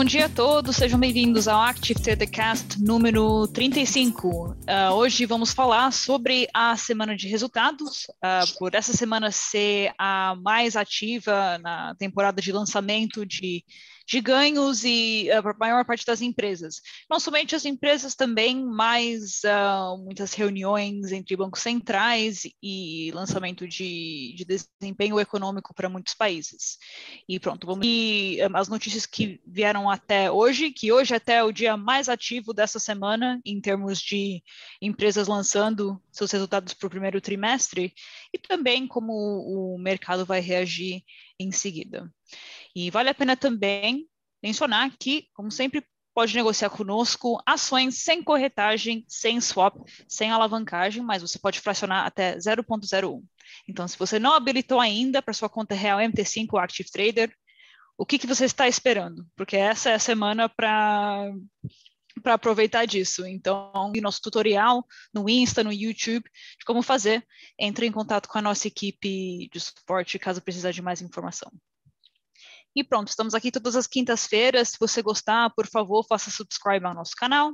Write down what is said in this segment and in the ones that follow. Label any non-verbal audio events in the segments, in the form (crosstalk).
Bom dia a todos, sejam bem-vindos ao Active Tradercast número 35. Uh, ah, hoje vamos falar sobre a semana de resultados, uh, por essa semana ser a mais ativa na temporada de lançamento de de ganhos e a maior parte das empresas. Não somente as empresas também, mas uh, muitas reuniões entre bancos centrais e lançamento de, de desempenho econômico para muitos países. E pronto, vamos e um, as notícias que vieram até hoje, que hoje é até o dia mais ativo dessa semana em termos de empresas lançando seus resultados para o primeiro trimestre e também como o mercado vai reagir em seguida. E vale a pena também mencionar que, como sempre, pode negociar conosco ações sem corretagem, sem swap, sem alavancagem, mas você pode fracionar até 0.01. Então, se você não habilitou ainda para sua conta real MT5 Active Trader, o que, que você está esperando? Porque essa é a semana para para aproveitar disso. Então, nosso tutorial no Insta, no YouTube, de como fazer, entre em contato com a nossa equipe de suporte caso precisar de mais informação. E pronto, estamos aqui todas as quintas-feiras. Se você gostar, por favor, faça subscribe ao nosso canal.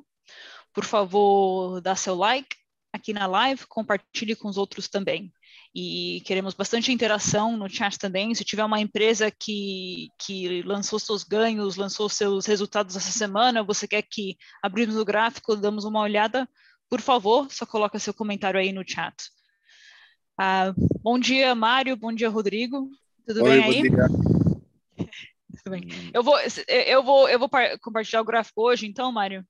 Por favor, dá seu like aqui na live, compartilhe com os outros também. E queremos bastante interação no chat também. Se tiver uma empresa que, que lançou seus ganhos, lançou seus resultados essa semana, você quer que abrimos o gráfico, damos uma olhada, por favor, só coloca seu comentário aí no chat. Ah, bom dia, Mário. Bom dia, Rodrigo. Tudo Oi, bem aí? Dia. Tudo bem. Hum. Eu vou, eu vou, eu vou compartilhar o gráfico hoje, então, Mário.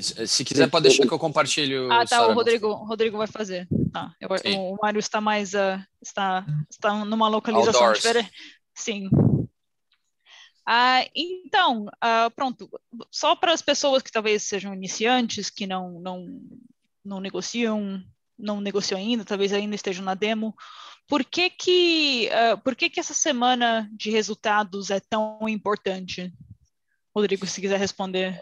Se quiser, pode deixar que eu compartilhe. Ah, tá. Sarah o Rodrigo, Rodrigo vai fazer. Tá. Eu, o Mário está mais, uh, está, está numa localização Outdoors. diferente. Sim. Ah, então, ah, pronto. Só para as pessoas que talvez sejam iniciantes, que não, não, não negociam, não negociam ainda, talvez ainda estejam na demo. Por que que, uh, por que que essa semana de resultados é tão importante? Rodrigo, se quiser responder.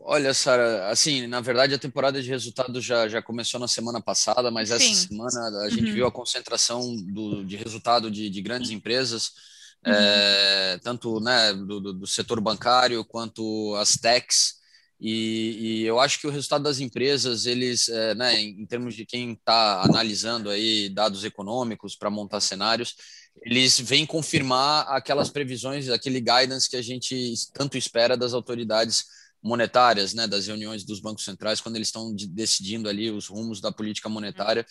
Olha, Sara, assim, na verdade a temporada de resultados já, já começou na semana passada, mas Sim. essa semana a gente uhum. viu a concentração do, de resultado de, de grandes empresas, uhum. é, tanto né, do, do, setor bancário quanto as techs, e, e, eu acho que o resultado das empresas, eles, é, né, em, em, termos de quem está analisando aí dados econômicos para montar cenários, eles vêm confirmar aquelas previsões, aquele guidance que a gente tanto espera das autoridades monetárias, né, das reuniões dos bancos centrais, quando eles estão de, decidindo ali os rumos da política monetária.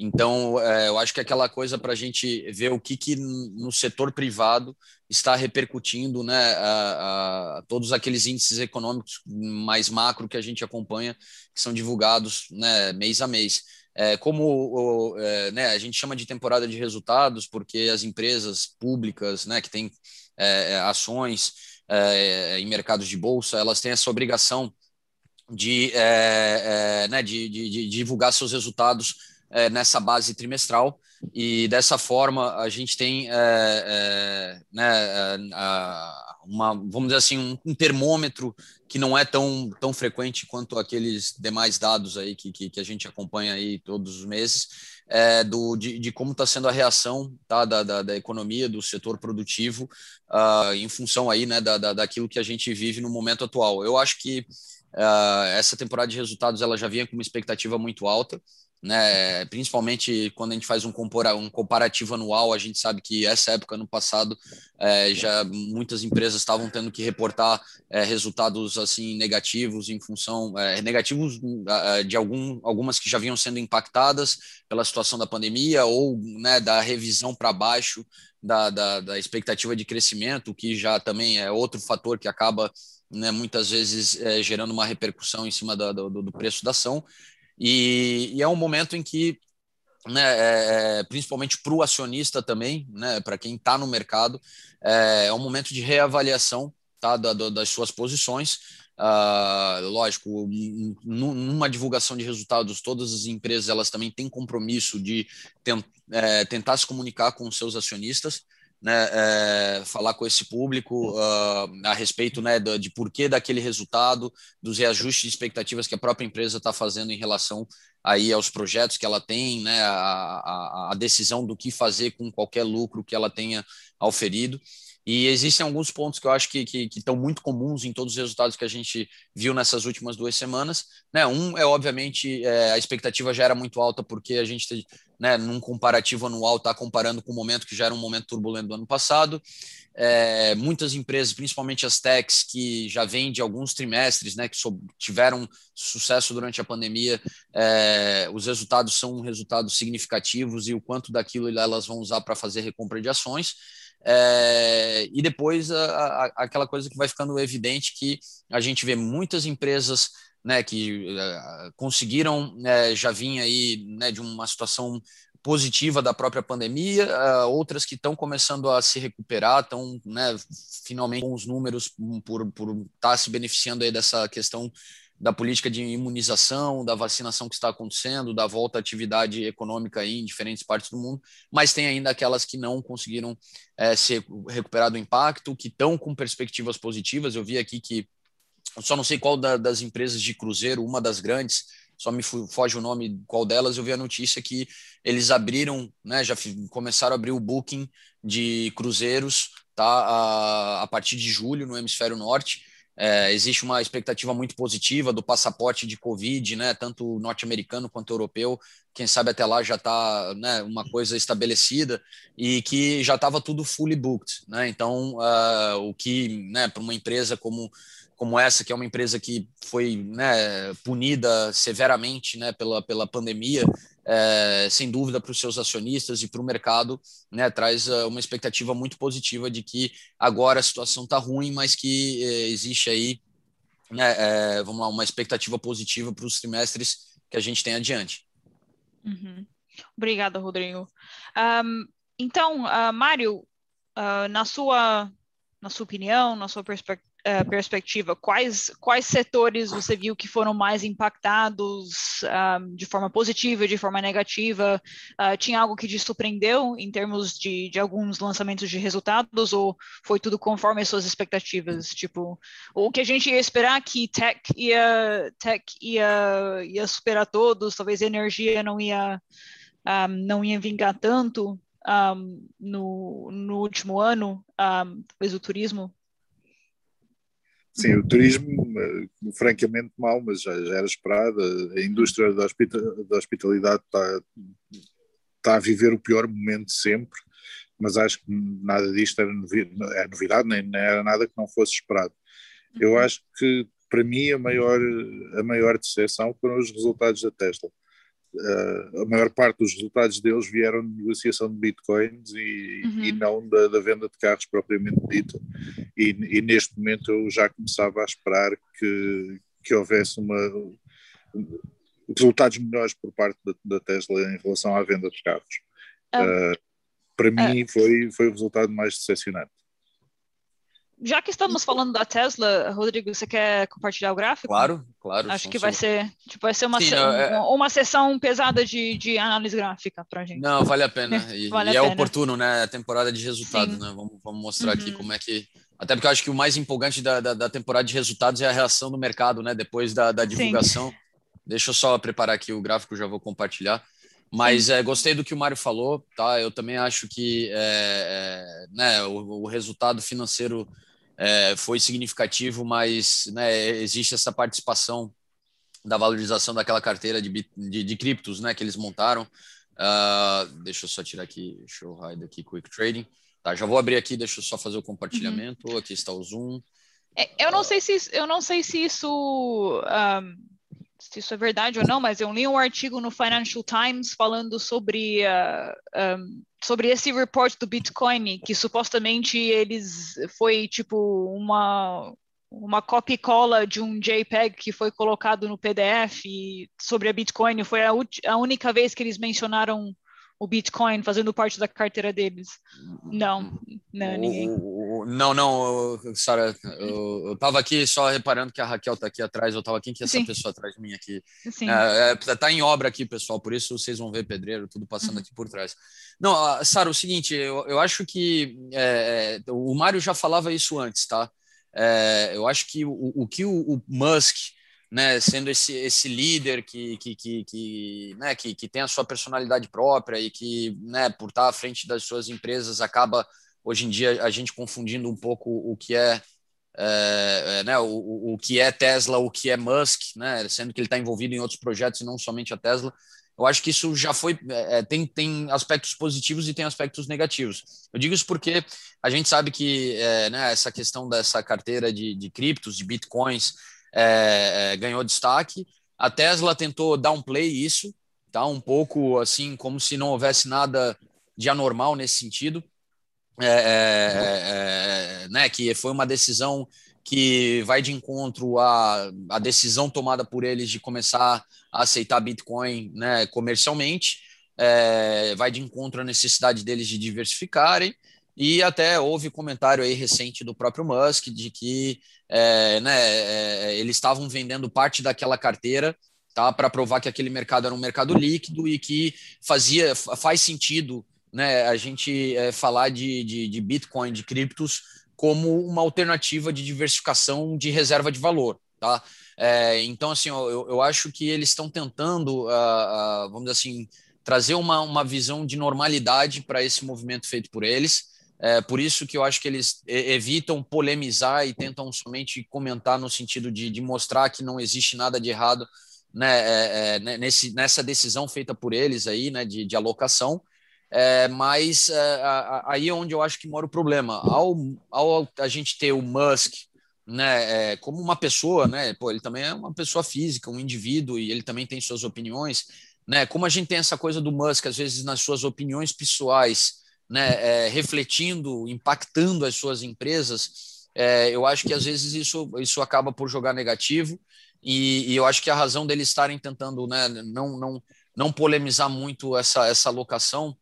Então, é, eu acho que é aquela coisa para a gente ver o que, que no setor privado está repercutindo, né, a, a, todos aqueles índices econômicos mais macro que a gente acompanha, que são divulgados né, mês a mês. É, como o, é, né, a gente chama de temporada de resultados, porque as empresas públicas né, que têm é, é ações é, em mercados de bolsa, elas têm essa obrigação de, né, de, de, de divulgar seus resultados é, nessa base trimestral e dessa forma a gente tem é, é, né, é, uma, vamos dizer assim, um, um, termômetro que não é tão, tão frequente quanto aqueles demais dados aí que, que, que a gente acompanha aí todos os meses, é, do, de, de como está sendo a reação tá, da, da, da, economia, do setor produtivo, uh, em função aí né, da, da, daquilo que a gente vive no momento atual. Eu acho que uh, essa temporada de resultados ela já vinha com uma expectativa muito alta, né? Principalmente quando a gente faz um, compara comparativo anual, a gente sabe que essa época no passado é, já muitas empresas estavam tendo que reportar é, resultados assim negativos em função é, negativos de algum, algumas que já vinham sendo impactadas pela situação da pandemia ou né, da revisão para baixo da, da, da, expectativa de crescimento, que já também é outro fator que acaba né, muitas vezes é, gerando uma repercussão em cima da, do, do preço da ação. E, e é um momento em que né, é, é principalmente para o acionista também, né, para quem está no mercado, é, é, um momento de reavaliação tá, da, das suas posições. Uh, lógico, numa divulgação de resultados, todas as empresas elas também têm compromisso de tent, é, tentar se comunicar com os seus acionistas, né, é, falar com esse público uh, a respeito né, de, de porquê daquele resultado, dos reajustes de expectativas que a própria empresa está fazendo em relação aí aos projetos que ela tem, né, a, a, a decisão do que fazer com qualquer lucro que ela tenha auferido. E existem alguns pontos que eu acho que, que, que, estão muito comuns em todos os resultados que a gente viu nessas últimas duas semanas. Né? Um é, obviamente, é, a expectativa já era muito alta, porque a gente, né, num comparativo anual, está comparando com o momento que já era um momento turbulento do ano passado. É, muitas empresas, principalmente as techs, que já vêm de alguns trimestres, né, que tiveram sucesso durante a pandemia, é, os resultados são resultados significativos e o quanto daquilo elas vão usar para fazer recompra de ações. É, e depois a, a, aquela coisa que vai ficando evidente que a gente vê muitas empresas né, que uh, conseguiram uh, já vir aí né, de uma situação positiva da própria pandemia, uh, outras que estão começando a se recuperar, estão né, finalmente com os números por estar tá se beneficiando aí dessa questão da política de imunização, da vacinação que está acontecendo, da volta à atividade econômica em diferentes partes do mundo, mas tem ainda aquelas que não conseguiram é, se recuperar do impacto, que estão com perspectivas positivas. Eu vi aqui que, só não sei qual da, das empresas de cruzeiro, uma das grandes, só me foge o nome qual delas, eu vi a notícia que eles abriram, né, já começaram a abrir o booking de cruzeiros tá, a, a partir de julho no hemisfério norte, é, existe uma expectativa muito positiva do passaporte de Covid, né, tanto norte-americano quanto europeu. Quem sabe até lá já está né, uma coisa estabelecida e que já estava tudo fully booked. Né? Então, uh, o que né, para uma empresa como como essa, que é uma empresa que foi né, punida severamente né, pela, pela pandemia, é, sem dúvida para os seus acionistas e para o mercado, né, traz uh, uma expectativa muito positiva de que agora a situação está ruim, mas que é, existe aí, né, é, vamos lá, uma expectativa positiva para os trimestres que a gente tem adiante. Uhum. Obrigada, Rodrigo. Um, então, uh, Mário, uh, na sua na sua opinião, na sua perspectiva uh, perspectiva, quais, quais setores você viu que foram mais impactados uh, de forma positiva, de forma negativa? Uh, tinha algo que te surpreendeu em termos de, de alguns lançamentos de resultados ou foi tudo conforme as suas expectativas? Tipo, o que a gente ia esperar que tech ia, tech ia, ia superar todos, talvez energia não ia, um, não ia vingar tanto, um, no, no último ano, um, talvez o turismo Sim, o turismo, eh, francamente, mal, mas já, já era esperado. A indústria da, hospitalidade está, está a viver o pior momento sempre, mas acho que nada disto era é novidade, nem, nem era nada que não fosse esperado. Eu uhum. acho que, para mim, a maior, a maior decepção foram os resultados da Tesla. A maior parte dos resultados deles vieram de negociação de bitcoins e, uhum. e não da, da, venda de carros propriamente dita. E, e, neste momento eu já começava a esperar que, que houvesse uma, resultados melhores por parte da, da, Tesla em relação à venda de carros. Uh, para mim uh, foi, foi o resultado mais decepcionante já que estamos falando da Tesla, Rodrigo, você quer compartilhar o gráfico? Claro, claro. Acho que vai ser, tipo, vai ser uma, Sim, se, é... uma sessão pesada de, de análise gráfica para a gente. Não, vale a pena. (laughs) E, vale e a é pena. oportuno, né? A temporada de resultados, né? Vamos, vamos mostrar uhum. aqui como é que. Até porque eu acho que o mais empolgante da, da, da, temporada de resultados é a reação do mercado, né? Depois da, da divulgação. Sim. Deixa eu só preparar aqui o gráfico, já vou compartilhar. Mas é, gostei do que o Mário falou, tá? Eu também acho que é, é, né, o, o resultado financeiro é, foi significativo, mas né, existe essa participação da valorização daquela carteira de, de, de criptos né, que eles montaram. Uh, deixa eu só tirar aqui, show hide aqui, quick trading. Tá, já vou abrir aqui, deixa eu só fazer o compartilhamento. Uhum. Aqui está o zoom. É, eu não sei se eu não sei se isso um se isso é verdade ou não, mas eu li um artigo no Financial Times falando sobre, uh, um, sobre esse report do Bitcoin, que supostamente eles foi tipo uma, uma copy cola de um JPEG que foi colocado no PDF sobre a Bitcoin. Foi a, a única vez que eles mencionaram o Bitcoin fazendo parte da carteira deles. Não, não, ninguém. Não, não, Sara, eu, estava aqui só reparando que a Raquel está aqui atrás, eu estava aqui, que essa Sim. pessoa atrás de mim aqui. Sim. É, é, tá em obra aqui, pessoal, por isso vocês vão ver pedreiro, tudo passando uhum. aqui por trás. Não, Sara, o seguinte, eu, eu acho que é, é, o Mário já falava isso antes, tá? É, eu acho que o, o que o, o Musk né, sendo esse, esse líder que, que, que, que, né, que, que tem a sua personalidade própria e que, né, por estar à frente das suas empresas, acaba hoje em dia a gente confundindo um pouco o que é, é, né, o, o que é Tesla, o que é Musk, né, sendo que ele está envolvido em outros projetos e não somente a Tesla. Eu acho que isso já foi é, tem, tem aspectos positivos e tem aspectos negativos. Eu digo isso porque a gente sabe que né, essa questão dessa carteira de, de criptos, de bitcoins, é, é, ganhou destaque. A Tesla tentou downplay isso, tá? Um pouco assim, como se não houvesse nada de anormal nesse sentido. É, é, é, né, que foi uma decisão que vai de encontro à, à decisão tomada por eles de começar a aceitar Bitcoin né, comercialmente, é, vai de encontro à necessidade deles de diversificarem, e até houve comentário aí recente do próprio Musk de que é, né, é, eles estavam vendendo parte daquela carteira tá, para provar que aquele mercado era um mercado líquido e que fazia faz sentido né, a gente é, falar de, de, de, Bitcoin, de criptos, como uma alternativa de diversificação de reserva de valor. Tá? É, então, assim, eu, eu acho que eles estão tentando, uh, uh, vamos dizer assim, trazer uma, uma visão de normalidade para esse movimento feito por eles. É por isso que eu acho que eles evitam polemizar e tentam somente comentar no sentido de, de mostrar que não existe nada de errado né, é, é, né, nesse, nessa decisão feita por eles aí, né, de, de alocação. É, mas é, aí é onde eu acho que mora o problema. Ao, ao a gente ter o Musk né, é, como uma pessoa, né, pô, ele também é uma pessoa física, um indivíduo, e ele também tem suas opiniões. Né, como a gente tem essa coisa do Musk, às vezes, nas suas opiniões pessoais, né, é, refletindo, impactando as suas empresas, é, eu acho que às vezes isso, isso acaba por jogar negativo e, e eu acho que a razão deles estarem tentando né, não, não, não polemizar muito essa, essa alocação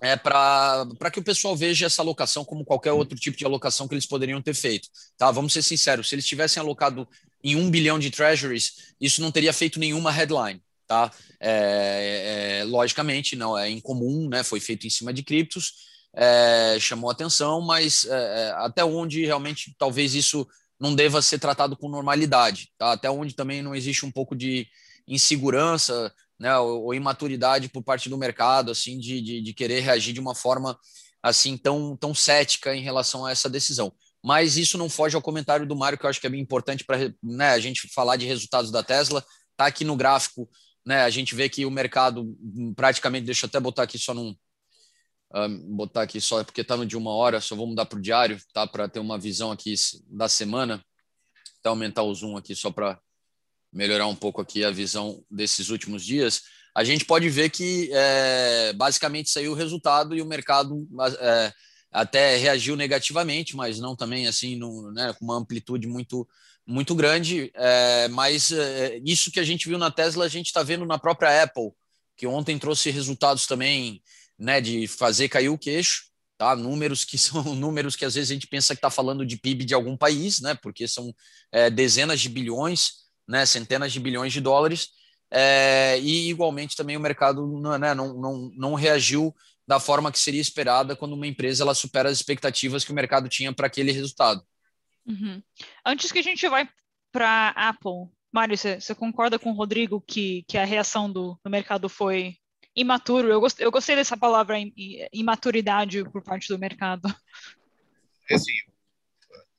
é para que o pessoal veja essa alocação como qualquer outro tipo de alocação que eles poderiam ter feito. Tá? Vamos ser sinceros, se eles tivessem alocado em um bilhão de treasuries, isso não teria feito nenhuma headline tá? É, é, logicamente, não é incomum, né? Foi feito em cima de criptos, é, chamou atenção, mas é, é, até onde realmente talvez isso não deva ser tratado com normalidade, tá? Até onde também não existe um pouco de insegurança, né? Ou, ou imaturidade por parte do mercado, assim, de, de, de querer reagir de uma forma assim tão tão cética em relação a essa decisão mas isso não foge ao comentário do Mário, que eu acho que é bem importante para né, a gente falar de resultados da Tesla. Está aqui no gráfico né, a gente vê que o mercado praticamente, deixa eu até botar aqui só num. Uh, botar aqui só, porque está no de uma hora, só vou mudar para o diário, tá? Para ter uma visão aqui da semana. Até aumentar o zoom aqui só para melhorar um pouco aqui a visão desses últimos dias. A gente pode ver que é, basicamente saiu o resultado e o mercado é, até reagiu negativamente, mas não também assim, no, né, com uma amplitude muito muito grande, é, mas é, isso que a gente viu na Tesla, a gente está vendo na própria Apple, que ontem trouxe resultados também né, de fazer cair o queixo, tá? Números que (laughs) são números que às vezes a gente pensa que está falando de PIB de algum país, né? Porque são é, dezenas de bilhões, né? Centenas de bilhões de dólares. É, e igualmente também o mercado né, não, não, não reagiu da forma que seria esperada quando uma empresa ela supera as expectativas que o mercado tinha para aquele resultado. Uhum. Antes que a gente vai para Apple, Mário, você, concorda com o Rodrigo que, que a reação do, do mercado foi imaturo? Eu, gost, eu gostei dessa palavra imaturidade por parte do mercado. É assim,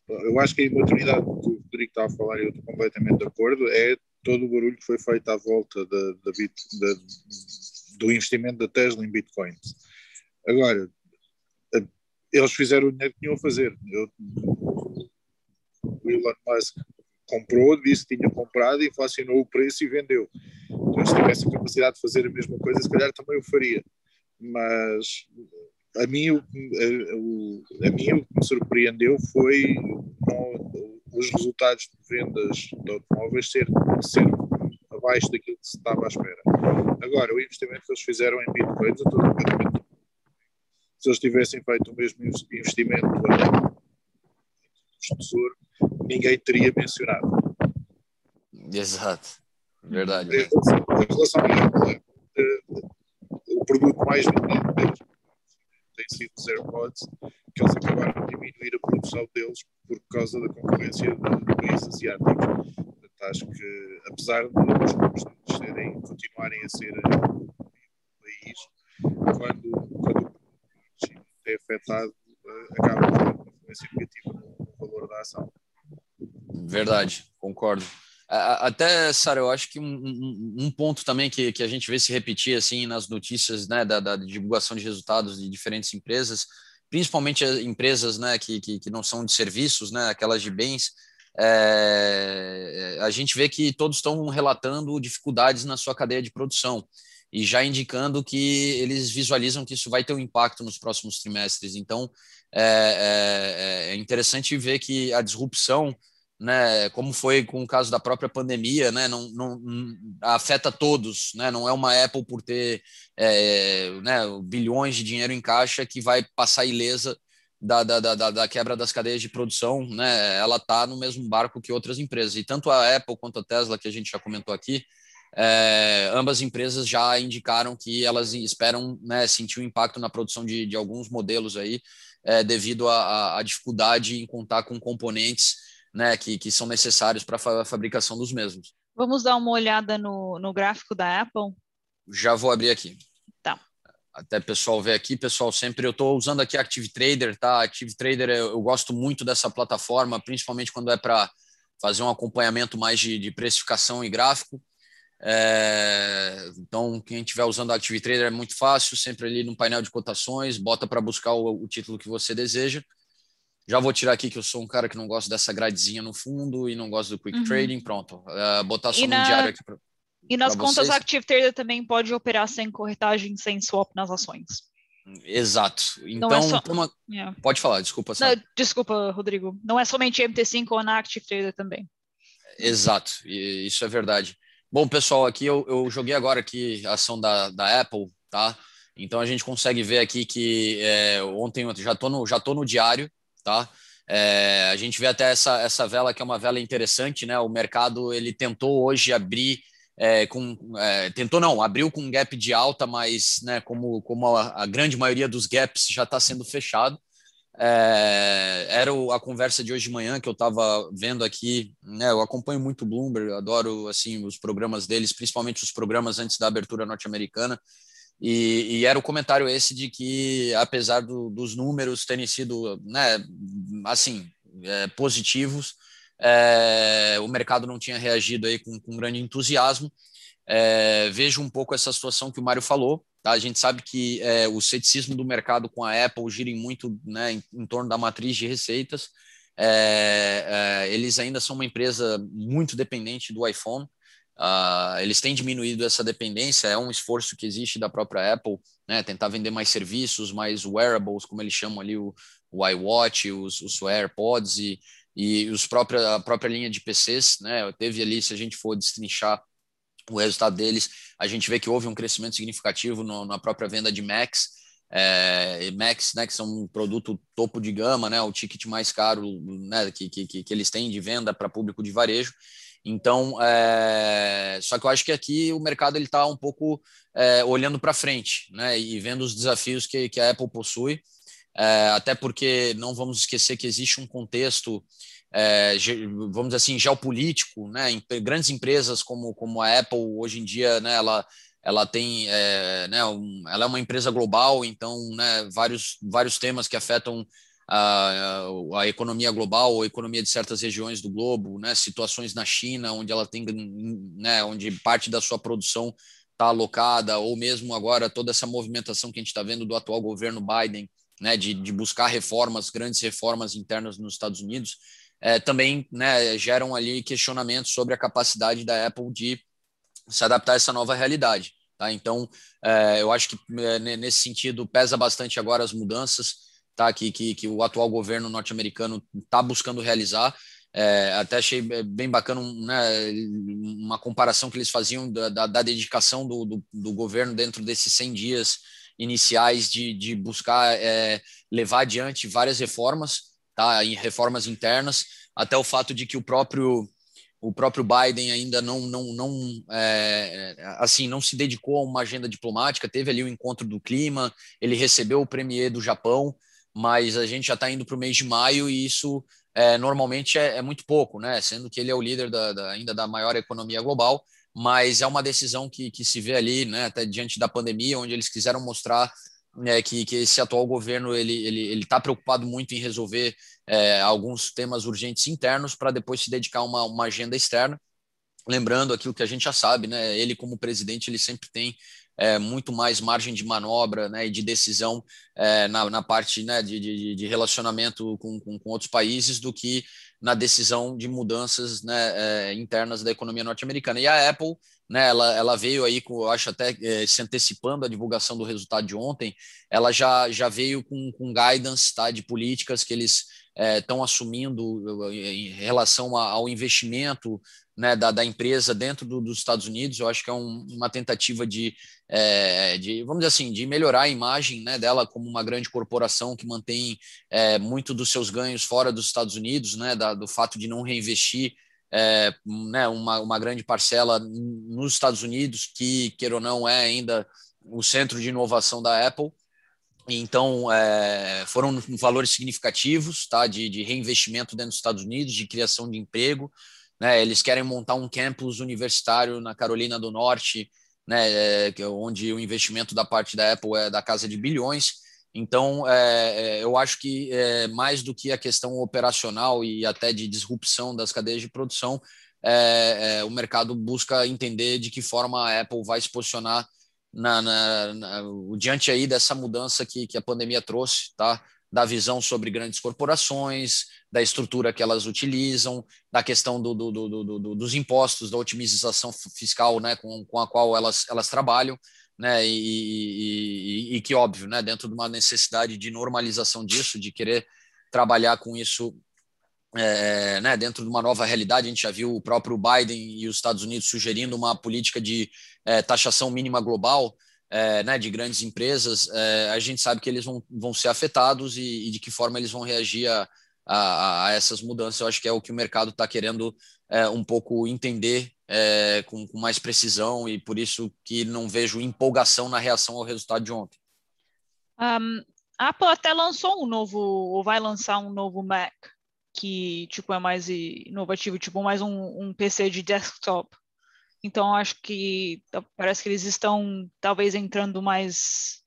eu acho que a imaturidade que o Rodrigo está a falar, eu estou completamente de acordo, é todo o barulho que foi feito à volta da, da, bit, da do investimento da Tesla em bitcoins. Agora, eles fizeram o dinheiro que tinham a fazer. Eu, o Elon Musk comprou, disse que tinha comprado, inflacionou o preço e vendeu. Então, se tivesse a capacidade de fazer a mesma coisa, se calhar também o faria. Mas a mim, o, a, a mim, o que me surpreendeu foi não, os resultados de vendas de automóveis ser, ser abaixo daquilo que se estava à espera. Agora, o investimento que eles fizeram em bitcoins. Se eles tivessem feito o mesmo investimento no tesouro, ninguém teria mencionado. Exato, verdade. Em relação, em relação a o produto mais vendido deles tem sido os AirPods, que eles acabaram de diminuir a produção deles por causa da concorrência de países asiáticos. Portanto, acho que, apesar de os números serem, continuarem a ser um país, quando, quando o é afetado, eh, acaba por ter uma influência negativa no valor da ação. Verdade, concordo. Até, Sara, eu acho que um, um, ponto também que, que a gente vê se repetir assim nas notícias né, da, da divulgação de resultados de diferentes empresas, principalmente empresas né, que, que, que, não são de serviços, né, aquelas de bens, é, a gente vê que todos estão relatando dificuldades na sua cadeia de produção e já indicando que eles visualizam que isso vai ter um impacto nos próximos trimestres. Então, é, é, é interessante ver que a disrupção né, como foi com o caso da própria pandemia, né, não, não, não afeta todos, né, não é uma Apple por ter é, né, bilhões de dinheiro em caixa que vai passar ilesa da, da, da, da quebra das cadeias de produção, né, ela está no mesmo barco que outras empresas, e tanto a Apple quanto a Tesla, que a gente já comentou aqui, é, ambas empresas já indicaram que elas esperam né, sentir o um impacto na produção de, de alguns modelos aí, é, devido à dificuldade em contar com componentes né, que, que são necessários para a fabricação dos mesmos. Vamos dar uma olhada no, no gráfico da Apple? Já vou abrir aqui. Tá. Até pessoal ver aqui, pessoal, sempre eu estou usando aqui Active Trader, tá? Active Trader eu, eu gosto muito dessa plataforma, principalmente quando é para fazer um acompanhamento mais de, de precificação e gráfico. É, então, quem estiver usando Active Trader é muito fácil, sempre ali no painel de cotações, bota para buscar o, o, título que você deseja. Já vou tirar aqui que eu sou um cara que não gosta dessa gradezinha no fundo e não gosto do quick uhum. trading. Pronto. Uh, botar só e no na... diário aqui. Pra, e nas contas vocês. Active Trader também pode operar sem corretagem, sem swap nas ações. Exato. Então, é só... toma... yeah. pode falar, desculpa. Não, desculpa, Rodrigo. Não é somente MT5 ou na Active Trader também. Exato, isso é verdade. Bom, pessoal, aqui eu, eu joguei agora aqui a ação da, da Apple, tá? Então a gente consegue ver aqui que é, ontem eu já tô no, já tô no diário, tá? É, a gente vê até essa, essa vela que é uma vela interessante, né? O mercado ele tentou hoje abrir é, com é, tentou não abriu com um gap de alta, mas né, como como a, a grande maioria dos gaps já está sendo fechado, é, era a conversa de hoje de manhã que eu estava vendo aqui, né? Eu acompanho muito o Bloomberg, adoro assim os programas deles, principalmente os programas antes da abertura norte-americana. E, e, era o comentário esse de que, apesar do, dos números terem sido, né, assim, é, positivos, é, o mercado não tinha reagido aí com, com grande entusiasmo. É, vejo um pouco essa situação que o Mário falou. Tá? A gente sabe que é, o ceticismo do mercado com a Apple gira muito né, em, em torno da matriz de receitas. É, é, eles ainda são uma empresa muito dependente do iPhone. Uh, eles têm diminuído essa dependência, é um esforço que existe da própria Apple, né, tentar vender mais serviços, mais wearables, como eles chamam ali o, o iWatch, os, os AirPods e, e os própria, a própria linha de PCs. Né, teve ali, se a gente for destrinchar o resultado deles, a gente vê que houve um crescimento significativo no, na própria venda de Macs. É, Macs, né, que são um produto topo de gama, né, o ticket mais caro né, que, que, que eles têm de venda para público de varejo. Então, é... só que eu acho que aqui o mercado ele está um pouco é, olhando para frente, né, e vendo os desafios que, que a Apple possui, é, até porque não vamos esquecer que existe um contexto, vamos dizer assim, geopolítico, né, em grandes empresas como, como a Apple hoje em dia, né, ela ela tem, né, um, ela é uma empresa global, então, né, vários vários temas que afetam a, a, economia global a economia de certas regiões do globo, né, situações na China onde ela tem, né, onde parte da sua produção está alocada, ou mesmo agora toda essa movimentação que a gente está vendo do atual governo Biden, né, de, de buscar reformas, grandes reformas internas nos Estados Unidos, é, também né, geram ali questionamentos sobre a capacidade da Apple de se adaptar a essa nova realidade. Tá? Então, é, eu acho que é, nesse sentido pesa bastante agora as mudanças tá? que, que, que o atual governo norte-americano está buscando realizar. é, até achei bem bacana né, uma comparação que eles faziam da, da, da dedicação do, do, do, governo dentro desses 100 dias iniciais de, de buscar é, levar adiante várias reformas, tá, em reformas internas, até o fato de que o próprio o próprio Biden ainda não não não é, assim não se dedicou a uma agenda diplomática teve ali o encontro do clima ele recebeu o premier do Japão mas a gente já está indo para o mês de maio e isso é, normalmente é, é, muito pouco né sendo que ele é o líder da, da, ainda da maior economia global mas é uma decisão que, que se vê ali né até diante da pandemia onde eles quiseram mostrar né, que, que esse atual governo ele ele ele está preocupado muito em resolver é, alguns temas urgentes internos para depois se dedicar a uma, uma agenda externa. Lembrando aquilo que a gente já sabe, né? Ele como presidente ele sempre tem é, muito mais margem de manobra né, e de decisão é, na, na, parte né, de, de, de relacionamento com, com, com, outros países do que na decisão de mudanças né, é, internas da economia norte-americana. E a Apple, né, ela, ela veio aí, com, eu acho até é, se antecipando a divulgação do resultado de ontem, ela já, já veio com, com guidance tá, de políticas que eles estão é, assumindo em relação ao investimento né, da, da, empresa dentro do, dos Estados Unidos. Eu acho que é um, uma tentativa de, é, de, vamos dizer assim, de melhorar a imagem né, dela como uma grande corporação que mantém é, muito dos seus ganhos fora dos Estados Unidos, né, da, do fato de não reinvestir é, né, uma, uma grande parcela nos Estados Unidos, que, queira ou não, é ainda o centro de inovação da Apple. Então, é, foram valores significativos tá, de, de reinvestimento dentro dos Estados Unidos, de criação de emprego. Né, eles querem montar um campus universitário na Carolina do Norte, né, é, onde o investimento da parte da Apple é da casa de bilhões. Então, é, é, eu acho que é, mais do que a questão operacional e até de disrupção das cadeias de produção, é, é, o mercado busca entender de que forma a Apple vai se posicionar na, na, na, diante aí dessa mudança que, que a pandemia trouxe, tá? Da visão sobre grandes corporações, da estrutura que elas utilizam, da questão do, do, do, do dos impostos, da otimização fiscal né, com, com a qual elas, elas trabalham, né, e, e, e, que, óbvio, né, dentro de uma necessidade de normalização disso, de querer trabalhar com isso é, né, dentro de uma nova realidade, a gente já viu o próprio Biden e os Estados Unidos sugerindo uma política de é, taxação mínima global é, né, de grandes empresas, é, a gente sabe que eles vão, vão ser afetados e, e de que forma eles vão reagir a, a, a, essas mudanças. Eu acho que é o que o mercado está querendo é, um pouco entender é, com, com mais precisão e por isso que não vejo empolgação na reação ao resultado de ontem. Um, a Apple até lançou um novo, ou vai lançar um novo Mac que tipo é mais inovativo, tipo mais um, um PC de desktop. Então acho que parece que eles estão talvez entrando mais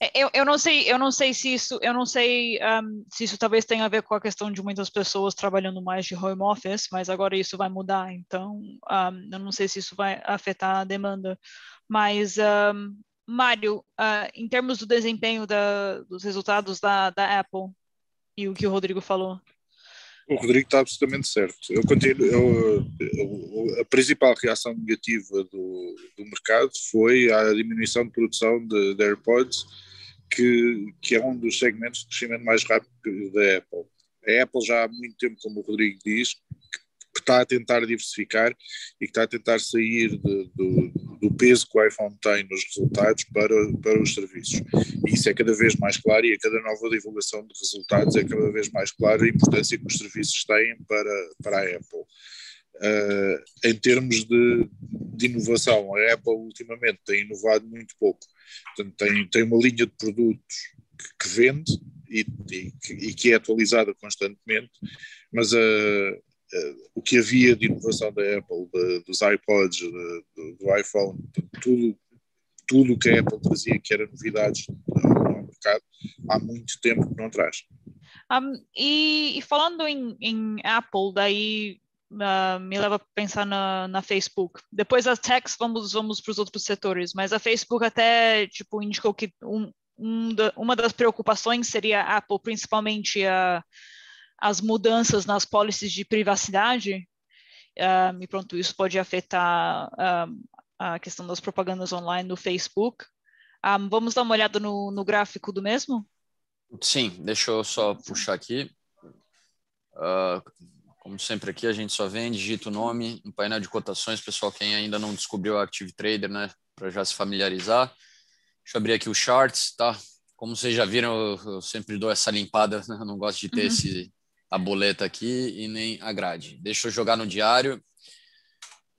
é, eu, eu não sei eu não sei se isso eu não sei um, se isso talvez tenha a ver com a questão de muitas pessoas trabalhando mais de home office mas agora isso vai mudar então um, eu não sei se isso vai afetar a demanda. Mas um, Mário uh, em termos do desempenho da, dos resultados da, da Apple e o que o Rodrigo falou o Rodrigo está absolutamente certo. Eu continuo, eu, eu, a principal reação negativa do, do mercado foi a diminuição de produção de, de AirPods, que, que é um dos segmentos de crescimento mais rápido da Apple. A Apple já há muito tempo, como o Rodrigo diz, que está a tentar diversificar e que está a tentar sair de, do, do peso que o iPhone tem nos resultados para, para os serviços. E isso é cada vez mais claro e a cada nova divulgação de resultados é cada vez mais claro a importância que os serviços têm para, para a Apple. Uh, em termos de, de, inovação, a Apple ultimamente tem inovado muito pouco. Portanto, tem, tem uma linha de produtos que, que vende e, e, e, que é atualizada constantemente, mas a, uh, o que havia de inovação da Apple, de, dos iPods, de, do, do, iPhone, tudo tudo que a Apple trazia que era novidades ao mercado, há muito tempo que não traz. Um, e, e, falando em, em Apple, daí uh, me leva a pensar na, na Facebook. Depois das techs, vamos, vamos para os outros setores, mas a Facebook até tipo, indicou que um, um da, uma das preocupações seria a Apple, principalmente a as mudanças nas policies de privacidade, uh, e pronto, isso pode afetar uh, a questão das propagandas online no Facebook. Um, ah, vamos dar uma olhada no, no, gráfico do mesmo? Sim, deixa eu só puxar aqui. Uh, como sempre aqui, a gente só vem, digita o nome no painel de cotações. Pessoal, quem ainda não descobriu o Active Trader, né, para já se familiarizar. Deixa eu abrir aqui o charts, tá? Como vocês já viram, eu, eu sempre dou essa limpada, (laughs) né? eu não gosto de ter uhum. esse, a boleta aqui e nem a grade. Deixa eu jogar no diário.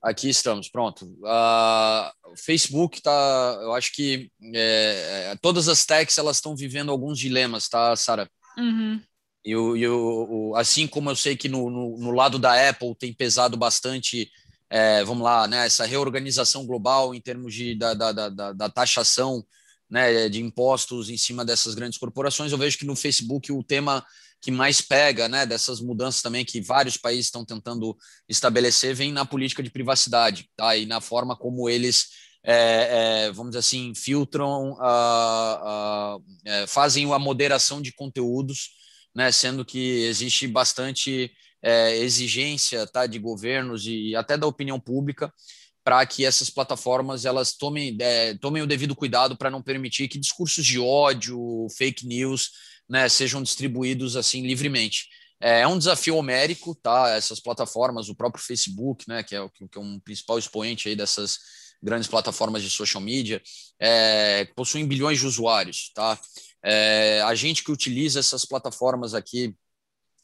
Aqui estamos, pronto. Uh, o Facebook tá, eu acho que é, é todas as techs elas estão vivendo alguns dilemas, tá, Sara? Uhum. E, e o, assim como eu sei que no, no, no lado da Apple tem pesado bastante, é, vamos lá, né, essa reorganização global em termos de, da, da, da, da taxação né, de impostos em cima dessas grandes corporações, eu vejo que no Facebook o tema que mais pega né, dessas mudanças também que vários países estão tentando estabelecer vem na política de privacidade tá? e na forma como eles é, é, vamos dizer assim, filtram, uh, uh, uh, fazem a moderação de conteúdos né, sendo que existe bastante é, exigência tá, de governos e até da opinião pública para que essas plataformas elas tomem, é, tomem o devido cuidado para não permitir que discursos de ódio, fake news, né, sejam distribuídos assim livremente. É, é um desafio homérico, tá? Essas plataformas, o próprio Facebook, né, que é, que é um principal expoente aí dessas grandes plataformas de social media, é, possuem bilhões de usuários, tá? É, a gente que utiliza essas plataformas aqui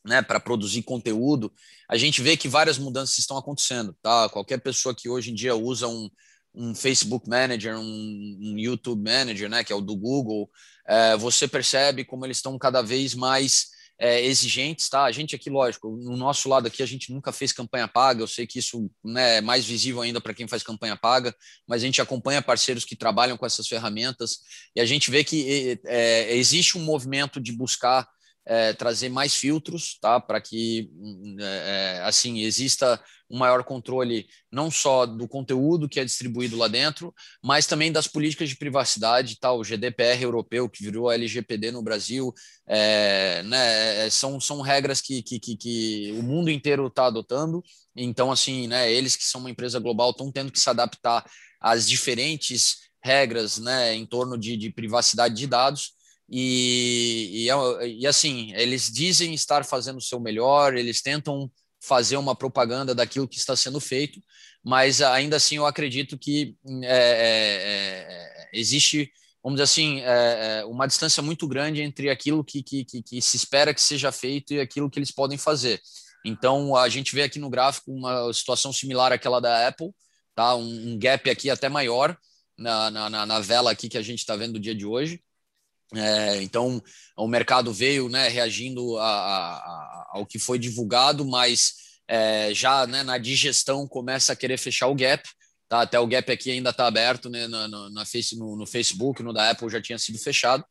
né, para produzir conteúdo, a gente vê que várias mudanças estão acontecendo. Tá? Qualquer pessoa que hoje em dia usa um, um Facebook Manager, um, um, YouTube Manager, né, que é o do Google, é, você percebe como eles estão cada vez mais é, exigentes, tá? A gente aqui, lógico, no nosso lado aqui a gente nunca fez campanha paga, eu sei que isso né, é mais visível ainda para quem faz campanha paga, mas a gente acompanha parceiros que trabalham com essas ferramentas e a gente vê que é, existe um movimento de buscar é, trazer mais filtros, tá? Para que hum, é, é, assim exista um maior controle não só do conteúdo que é distribuído lá dentro, mas também das políticas de privacidade, tá? O GDPR europeu que virou LGPD no Brasil, é, né? É, são, são regras que, que, que, que o mundo inteiro está adotando. Então, assim, né? Eles que são uma empresa global estão tendo que se adaptar às diferentes regras, né? Em torno de, de privacidade de dados. E, e, é e, assim, eles dizem estar fazendo o seu melhor, eles tentam fazer uma propaganda daquilo que está sendo feito, mas ainda assim eu acredito que é, é, é existe, vamos dizer assim, é, é, uma distância muito grande entre aquilo que, que, que, que se espera que seja feito e aquilo que eles podem fazer. Então, a gente vê aqui no gráfico uma situação similar àquela da Apple, tá? um, um gap aqui até maior na, na, na vela aqui que a gente está vendo no dia de hoje. É, então, o mercado veio né, reagindo a, a, ao que foi divulgado, mas é, já né, na digestão começa a querer fechar o gap. Tá? Até o gap aqui ainda está aberto né, na, na face, no, no, Facebook, no da Apple já tinha sido fechado.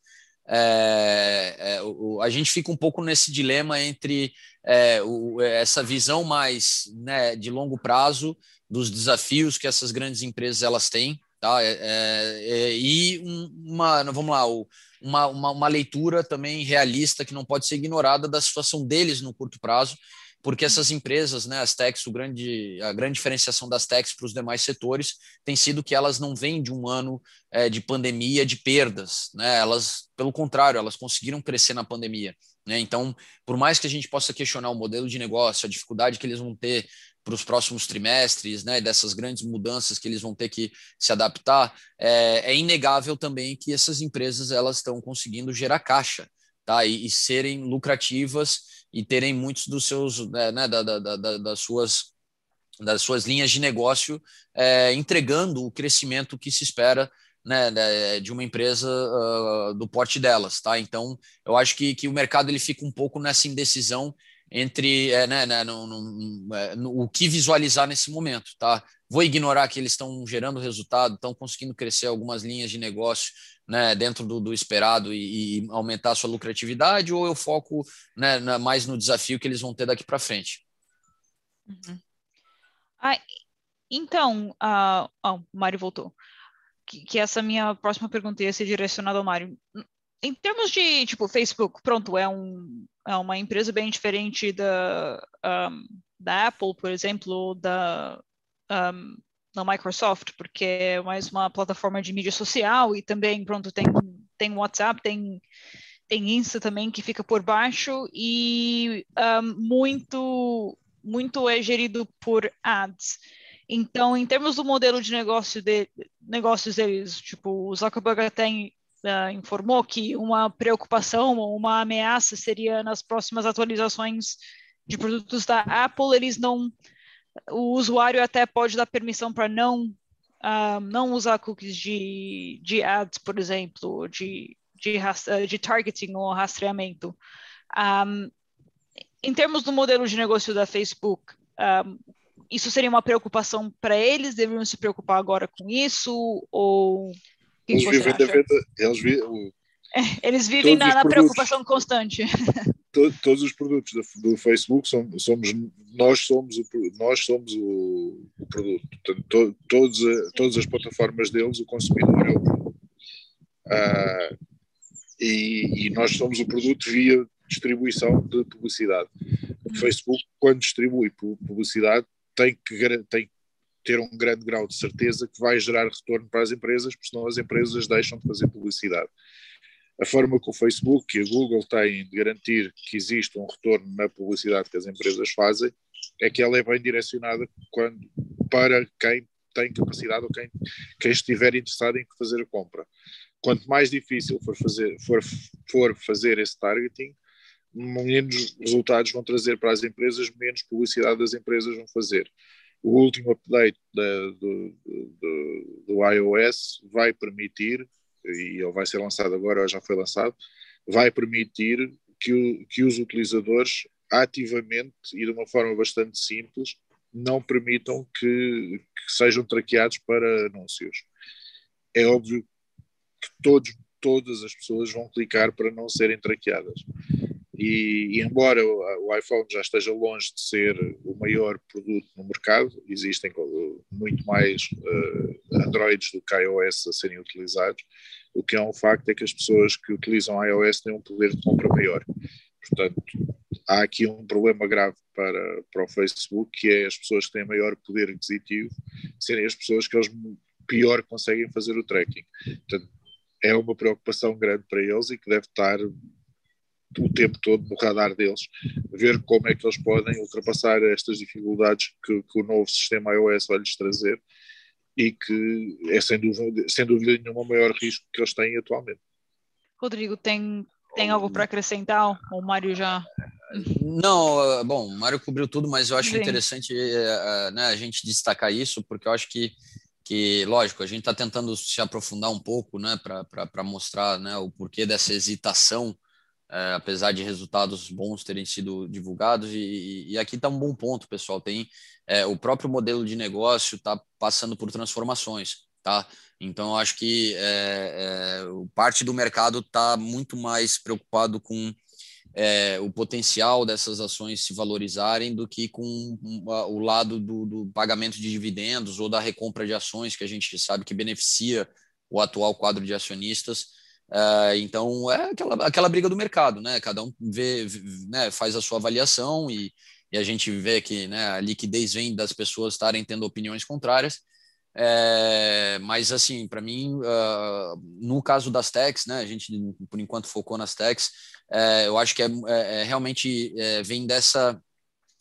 É, é o, a gente fica um pouco nesse dilema entre é, o, essa visão mais né, de longo prazo dos desafios que essas grandes empresas elas têm, tá? É, e uma, vamos lá, o, uma, uma, uma leitura também realista que não pode ser ignorada da situação deles no curto prazo, porque essas empresas, né, as techs, o grande, a grande diferenciação das techs para os demais setores tem sido que elas não vêm de um ano é, de pandemia de perdas, né, elas, pelo contrário, elas conseguiram crescer na pandemia. Né, então, por mais que a gente possa questionar o modelo de negócio, a dificuldade que eles vão ter para os próximos trimestres, né, dessas grandes mudanças que eles vão ter que se adaptar, é, é inegável também que essas empresas elas estão conseguindo gerar caixa, tá, e, e serem lucrativas e terem muitos dos seus, né, né da, da, da, das suas das suas linhas de negócio é, entregando o crescimento que se espera né, né de uma empresa uh, do porte delas, tá? Então, eu acho que, que o mercado ele fica um pouco nessa indecisão entre é, né, né, no, no, é, no, o que visualizar nesse momento, tá? Vou ignorar que eles estão gerando resultado, estão conseguindo crescer algumas linhas de negócio né, dentro do, do esperado e, e, aumentar a sua lucratividade, ou eu foco né, na, mais no desafio que eles vão ter daqui para frente? Uhum. Ah, então, uh, oh, o Mário voltou. Que, que essa minha próxima pergunta ia ser direcionada ao Mário em termos de, tipo, Facebook, pronto, é, um, é uma empresa bem diferente da, um, da Apple, por exemplo, da, um, da Microsoft, porque é mais uma plataforma de mídia social e também, pronto, tem, tem WhatsApp, tem, tem Insta também que fica por baixo e um, muito muito é gerido por ads. Então, em termos do modelo de negócio de, negócios deles, tipo, o Zuckerberg até uh, informou que uma preocupação ou uma ameaça seria nas próximas atualizações de produtos da Apple, eles não o usuário até pode dar permissão para não uh, não usar cookies de, de ads, por exemplo, de, de, de targeting ou rastreamento. Um, em termos do modelo de negócio da Facebook, um, isso seria uma preocupação para eles? Deveriam se preocupar agora com isso? Ou eles vivem, venda, eles, vi, o, é, eles vivem na, na preocupação constante. (laughs) To, todos os produtos do, do Facebook somos, somos, nós somos o, nós somos o, o produto. Portanto, to, todos, todas as plataformas deles, o consumidor é o produto. Ah, e, e, nós somos o produto via distribuição de publicidade. O Facebook, quando distribui publicidade, tem que, tem que ter um grande grau de certeza que vai gerar retorno para as empresas, porque senão as empresas deixam de fazer publicidade. A forma que o Facebook e a Google têm de garantir que existe um retorno na publicidade que as empresas fazem é que ela é bem direcionada quando, para quem tem capacidade ou quem, quem estiver interessado em fazer a compra. Quanto mais difícil for fazer, for, for fazer esse targeting, menos resultados vão trazer para as empresas, menos publicidade das empresas vão fazer. O último update da, do, do, do, iOS vai permitir, e ele vai ser lançado agora, ou já foi lançado, vai permitir que, o, que os utilizadores ativamente e de uma forma bastante simples não permitam que, que sejam traqueados para anúncios. É óbvio que todos, todas as pessoas vão clicar para não serem traqueadas. E, e, embora o, iPhone já esteja longe de ser o maior produto no mercado, existem muito mais uh, Androids do que iOS a serem utilizados, o que é um facto é que as pessoas que utilizam iOS têm um poder de compra maior. Portanto, há aqui um problema grave para, para o Facebook, que é as pessoas que têm maior poder aquisitivo serem as pessoas que eles pior conseguem fazer o tracking. Portanto, é uma preocupação grande para eles e que deve estar o tempo todo no radar deles, ver como é que eles podem ultrapassar estas dificuldades que, que o novo sistema iOS vai lhes trazer e que é sem dúvida, sem dúvida nenhuma o maior risco que eles têm atualmente. Rodrigo, tem, tem algo para acrescentar? O Mário já. Não, bom, o Mário cobriu tudo, mas eu acho Sim. interessante uh, né, a gente destacar isso, porque eu acho que, que lógico, a gente está tentando se aprofundar um pouco né, para mostrar né, o porquê dessa hesitação é, apesar de resultados bons terem sido divulgados. E, e aqui está um bom ponto, pessoal. Tem é, o próprio modelo de negócio está passando por transformações, tá? Então, acho que é, é parte do mercado está muito mais preocupado com é, o potencial dessas ações se valorizarem do que com o lado do, do, pagamento de dividendos ou da recompra de ações, que a gente sabe que beneficia o atual quadro de acionistas. Uh, então é aquela, aquela briga do mercado, né? Cada um vê, né, faz a sua avaliação e, e, a gente vê que né, a liquidez vem das pessoas estarem tendo opiniões contrárias. É, mas assim, para mim, uh, no caso das techs, né, a gente por enquanto focou nas techs, é, eu acho que é, é, é realmente é, vem dessa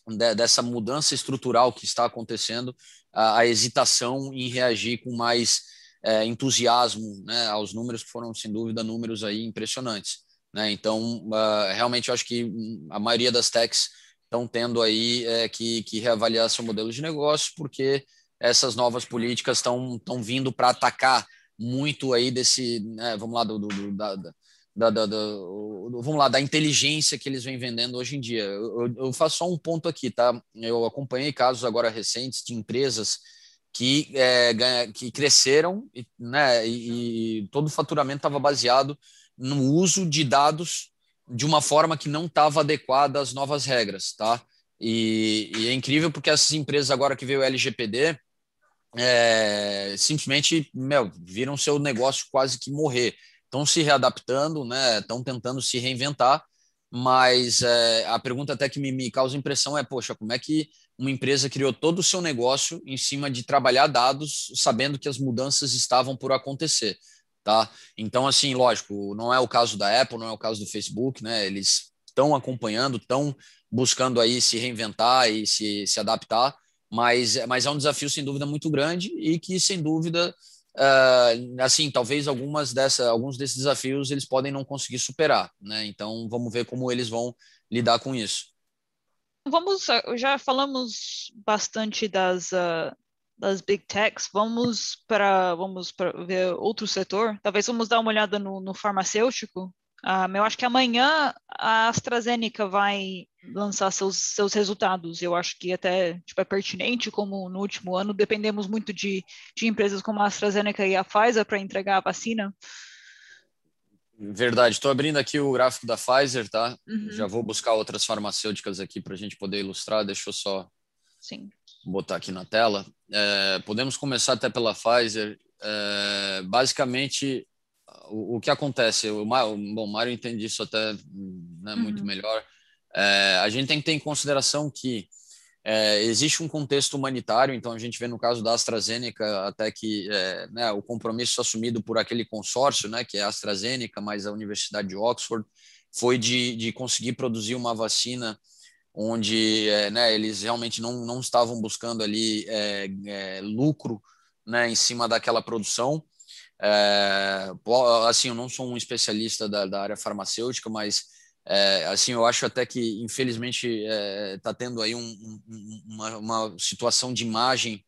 de, dessa mudança estrutural que está acontecendo, a, a hesitação em reagir com mais é, entusiasmo né, aos números que foram, sem dúvida, números aí impressionantes. Né? Então, uh, realmente, eu acho que a maioria das techs estão tendo aí é, que, que reavaliar seu modelo de negócio, porque essas novas políticas estão vindo para atacar muito aí desse, né, vamos lá, do, do da, da, da, da, vamos lá, da inteligência que eles vêm vendendo hoje em dia. Eu, eu, faço só um ponto aqui, tá? Eu acompanhei casos agora recentes de empresas que, é, que cresceram né, e, e todo o faturamento estava baseado no uso de dados de uma forma que não estava adequada às novas regras, tá? E, e, é incrível porque essas empresas agora que veio o LGPD é, simplesmente meu, viram seu negócio quase que morrer. Estão se readaptando, né? Estão tentando se reinventar, mas é, a pergunta até que me, me causa impressão é, poxa, como é que uma empresa criou todo o seu negócio em cima de trabalhar dados, sabendo que as mudanças estavam por acontecer, tá? Então, assim, lógico, não é o caso da Apple, não é o caso do Facebook, né? Eles estão acompanhando, estão buscando aí se reinventar e se, se adaptar, mas, mas é um desafio sem dúvida muito grande e que sem dúvida uh, assim talvez algumas dessa, alguns desses desafios eles podem não conseguir superar, né? Então vamos ver como eles vão lidar com isso. Vamos já falamos bastante das uh, das big techs. Vamos para vamos para ver outro setor. Talvez vamos dar uma olhada no, no farmacêutico. Um, eu acho que amanhã a AstraZeneca vai lançar seus, seus resultados. Eu acho que até tipo, é pertinente, como no último ano, dependemos muito de, de empresas como a AstraZeneca e a Pfizer para entregar a vacina. Verdade, estou abrindo aqui o gráfico da Pfizer, tá? Uhum. Já vou buscar outras farmacêuticas aqui para a gente poder ilustrar. Deixa eu só Sim. botar aqui na tela. É, podemos começar até pela Pfizer. É, basicamente, o, o, que acontece? O, bom, o Mário entende isso até né, muito uhum. melhor. É, a gente tem que ter em consideração que é, existe um contexto humanitário, então a gente vê no caso da AstraZeneca até que é, né, o compromisso assumido por aquele consórcio, né, que é a AstraZeneca mais a Universidade de Oxford, foi de, de conseguir produzir uma vacina onde é, né, eles realmente não, não estavam buscando ali é, é, lucro né, em cima daquela produção. É, assim, eu não sou um especialista da, da área farmacêutica, mas é, assim, eu acho até que, infelizmente, está é, tá tendo aí um, um, uma, uma, situação de imagem,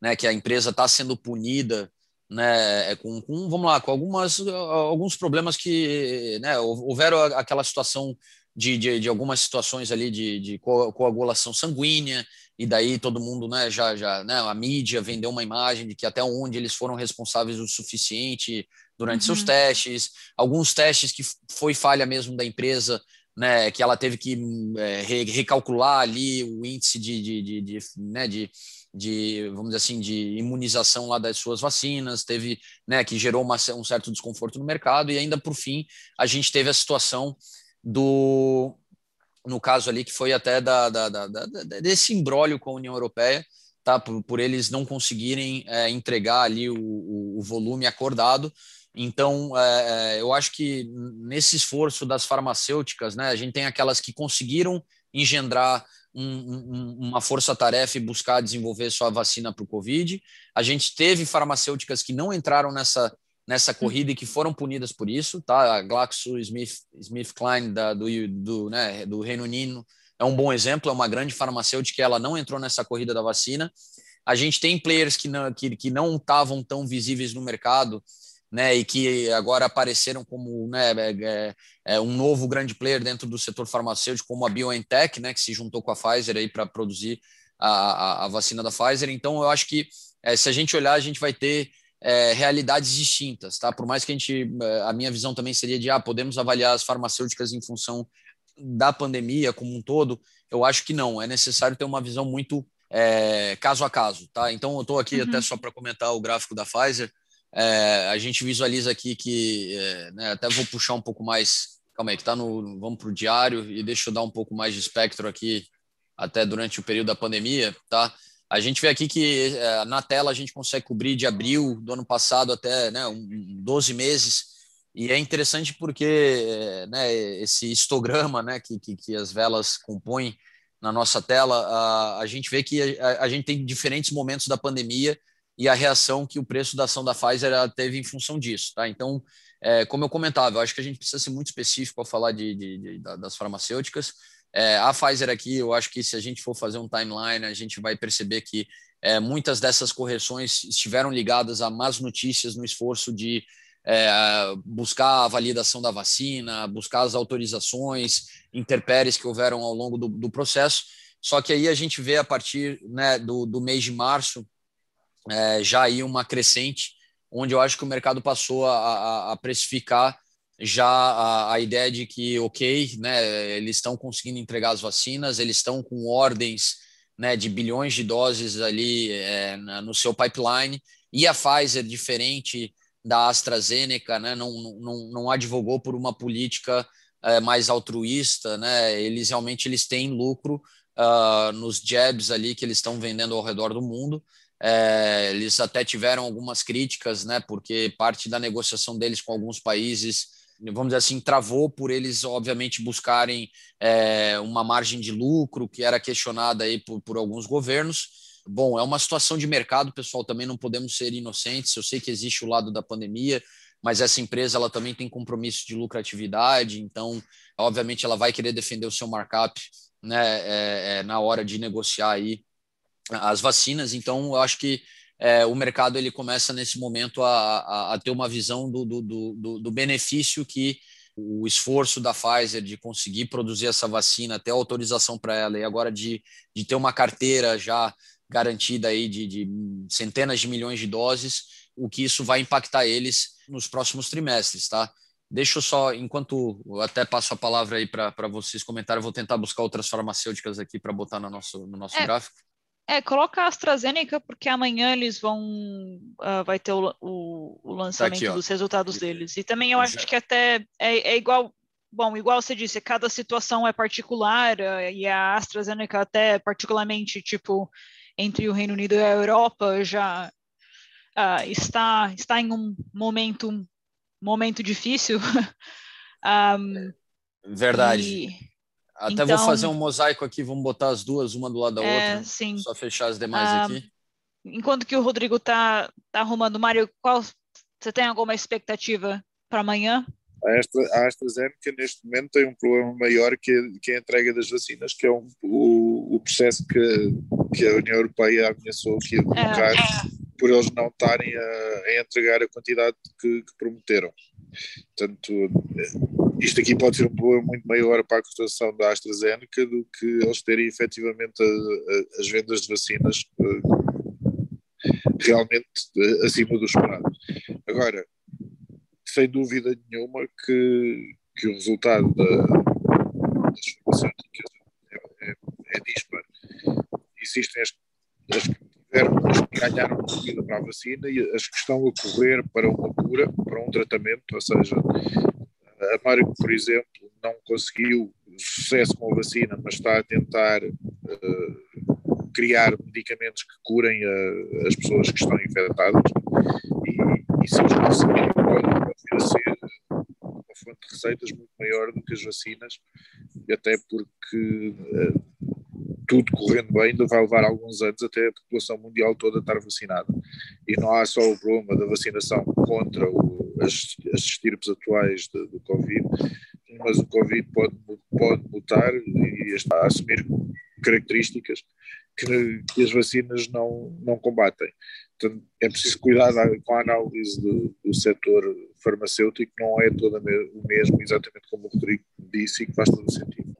né, que a empresa está sendo punida, né, é, com, com, vamos lá, com algumas, alguns problemas que, né, houveram aquela situação de, de, de algumas situações ali de, de coagulação sanguínea, e daí todo mundo, né, já, já, né, a mídia vendeu uma imagem de que até onde eles foram responsáveis o suficiente durante uhum. seus testes, alguns testes que foi falha mesmo da empresa, né, que ela teve que é, recalcular ali o índice de, de, de, de, né, de, de, vamos dizer assim, de imunização lá das suas vacinas, teve, né, que gerou uma, um certo desconforto no mercado, e ainda por fim a gente teve a situação do, no caso ali, que foi até da, da, da, da desse imbróglio com a União Europeia, tá, por, por eles não conseguirem é, entregar ali o, o, o volume acordado, então, é, é, eu acho que nesse esforço das farmacêuticas, né, a gente tem aquelas que conseguiram engendrar um, um, uma força-tarefa e buscar desenvolver sua vacina para o Covid. A gente teve farmacêuticas que não entraram nessa, nessa corrida e que foram punidas por isso. Tá? A GlaxoSmithKline da, do, do, né, do Reino Unido é um bom exemplo, é uma grande farmacêutica, ela não entrou nessa corrida da vacina. A gente tem players que não que, que não estavam tão visíveis no mercado, né, e que agora apareceram como né, é, é, é, um novo grande player dentro do setor farmacêutico, como a BioNTech, né, que se juntou com a Pfizer aí para produzir a, a, a, vacina da Pfizer. Então, eu acho que é, se a gente olhar, a gente vai ter é, realidades distintas, tá? Por mais que a gente, é, a minha visão também seria de, ah, podemos avaliar as farmacêuticas em função da pandemia como um todo. Eu acho que não. É necessário ter uma visão muito caso a caso, tá? Então, eu estou aqui uhum. até só para comentar o gráfico da Pfizer. É, a gente visualiza aqui que, é, né, até vou puxar um pouco mais, calma aí, que está no, vamos para o diário e deixa eu dar um pouco mais de espectro aqui, até durante o período da pandemia, tá? A gente vê aqui que é, na tela a gente consegue cobrir de abril do ano passado até né, um, 12 meses, e é interessante porque é, né, esse histograma né, que, que, que, as velas compõem na nossa tela, a, a gente vê que a, a gente tem diferentes momentos da pandemia e a reação que o preço da ação da Pfizer teve em função disso. Tá? Então, é, como eu comentava, eu acho que a gente precisa ser muito específico ao falar de, de, de, das farmacêuticas. É, a Pfizer aqui, eu acho que se a gente for fazer um timeline, a gente vai perceber que é, muitas dessas correções estiveram ligadas a más notícias no esforço de é, buscar a validação da vacina, buscar as autorizações, interpéries que houveram ao longo do, do processo. Só que aí a gente vê a partir né, do, do mês de março é, já aí uma crescente, onde eu acho que o mercado passou a, a, a precificar já a, a, ideia de que, ok, né, eles estão conseguindo entregar as vacinas, eles estão com ordens né, de bilhões de doses ali é, no seu pipeline, e a Pfizer, diferente da AstraZeneca, né, não, não, não advogou por uma política é, mais altruísta, né, eles realmente eles têm lucro uh, nos jabs ali que eles estão vendendo ao redor do mundo, é, eles até tiveram algumas críticas, né, porque parte da negociação deles com alguns países vamos dizer assim, travou por eles, obviamente, buscarem é, uma margem de lucro que era questionada aí por, por alguns governos. Bom, é uma situação de mercado, pessoal, também não podemos ser inocentes. Eu sei que existe o lado da pandemia, mas essa empresa ela também tem compromisso de lucratividade, então, obviamente, ela vai querer defender o seu markup né, é, é, na hora de negociar aí as vacinas. Então, eu acho que é, o mercado ele começa nesse momento a, a, a ter uma visão do, do, do, do, benefício que o esforço da Pfizer de conseguir produzir essa vacina, até a autorização para ela, e agora de, de ter uma carteira já garantida aí de, de centenas de milhões de doses, o que isso vai impactar eles nos próximos trimestres, tá? Deixa eu só, enquanto eu até passo a palavra aí para vocês comentarem, eu vou tentar buscar outras farmacêuticas aqui para botar no nosso, no nosso é, gráfico. É, coloca a AstraZeneca, porque amanhã eles vão. Uh, vai ter o, o, o lançamento tá aqui, dos resultados deles. E também eu acho que até é, é, igual. Bom, igual você disse, cada situação é particular, uh, e a AstraZeneca, até particularmente, tipo, entre o Reino Unido e a Europa, já uh, está, está em um momento, momento difícil. (laughs) um, Verdade. E, até então, vou fazer um mosaico aqui, vamos botar as duas, uma do lado da é, outra. Sim. Só fechar as demais ah, aqui. Enquanto que o Rodrigo tá, tá arrumando, Mário, qual você tem alguma expectativa para amanhã? A, Astra, a AstraZeneca neste momento tem um problema maior que, que a entrega das vacinas, que é um, o, o processo que, que a União Europeia ameaçou que ia colocar é, é. por eles não estarem a, a, entregar a quantidade que, que prometeram. Portanto, isto aqui pode ser um problema muito maior para a cotação da AstraZeneca do que eles terem efetivamente a, a, as vendas de vacinas uh, realmente uh, acima do esperado. Agora, sem dúvida nenhuma que, que o resultado da, das farmacêuticas é, é, é dispar. Existem as, as que tiveram, as que ganharam corrida para a vacina e as que estão a correr para uma cura, para um tratamento, ou seja, a Mário, por exemplo, não conseguiu sucesso com a vacina, mas está a tentar uh, criar medicamentos que curem uh, as pessoas que estão infectadas. E, e se eles conseguirem, a ser uma fonte de receitas muito maior do que as vacinas, até porque uh, tudo correndo bem, ainda vai levar alguns anos até a população mundial toda estar vacinada. E não há só o problema da vacinação contra o, as, as estirpes atuais do Covid, mas o Covid pode, pode mutar e está a assumir características que, que, as vacinas não, não combatem. Portanto, é preciso cuidar com a análise do, do setor farmacêutico, não é todo o mesmo, exatamente como o Rodrigo disse, e que faz todo o sentido.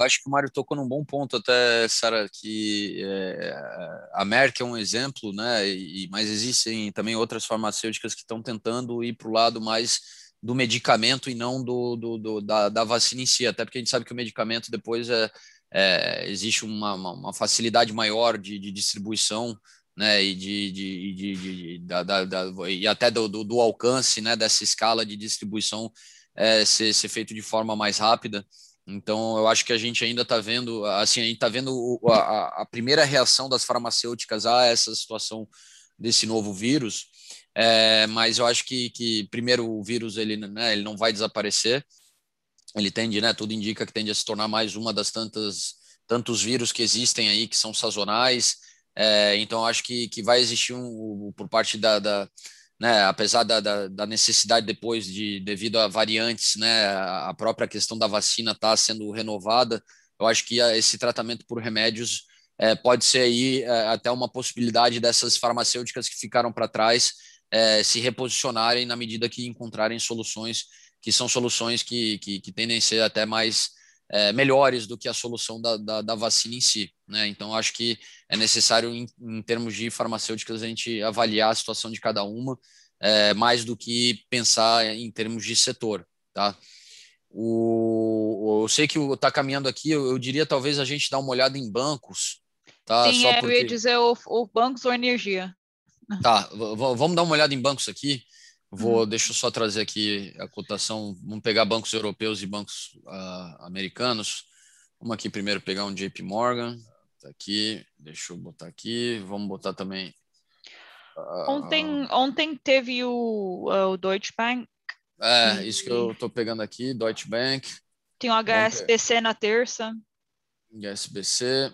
Acho que o Mário tocou num bom ponto até, Sara, que é, a Merck é um exemplo, né? E, mas existem também outras farmacêuticas que estão tentando ir para o lado mais do medicamento e não do, do, do da, da, vacina em si, até porque a gente sabe que o medicamento depois é, é existe uma, uma, facilidade maior de, de distribuição né, e, de, de, de, de da, da, da, e até do, do, do, alcance né, dessa escala de distribuição é, ser, ser feito de forma mais rápida. Então, eu acho que a gente ainda está vendo, assim, a gente está vendo a, a, primeira reação das farmacêuticas a essa situação desse novo vírus, é, mas eu acho que, que primeiro o vírus ele, né, ele não vai desaparecer, ele tende, né, tudo indica que tende a se tornar mais uma das tantas tantos vírus que existem aí que são sazonais, é, então acho que, que vai existir um, por parte da, da né, apesar da, da, da, necessidade depois de devido a variantes, né, a própria questão da vacina está sendo renovada, eu acho que esse tratamento por remédios é, pode ser aí é, até uma possibilidade dessas farmacêuticas que ficaram para trás é, se reposicionarem na medida que encontrarem soluções que são soluções que, que, que tendem a ser até mais é, melhores do que a solução da, da, da, vacina em si. Né? Então, acho que é necessário, em, em, termos de farmacêuticas, a gente avaliar a situação de cada uma, é, mais do que pensar em termos de setor. Tá? O, eu sei que está caminhando aqui, eu, eu, diria talvez a gente dar uma olhada em bancos. Tá? Sim, é, porque... eu ia dizer o, o bancos ou energia. Tá, vamos dar uma olhada em bancos aqui. Vou, uhum. deixa eu só trazer aqui a cotação. Vamos pegar bancos europeus e bancos uh, americanos. Vamos aqui primeiro pegar um JP Morgan. Tá aqui, deixa eu botar aqui. Vamos botar também. Uh, ontem, ontem teve o, o Deutsche Bank É, isso que eu estou pegando aqui, Deutsche Bank. Tem o HSBC na terça. HSBC.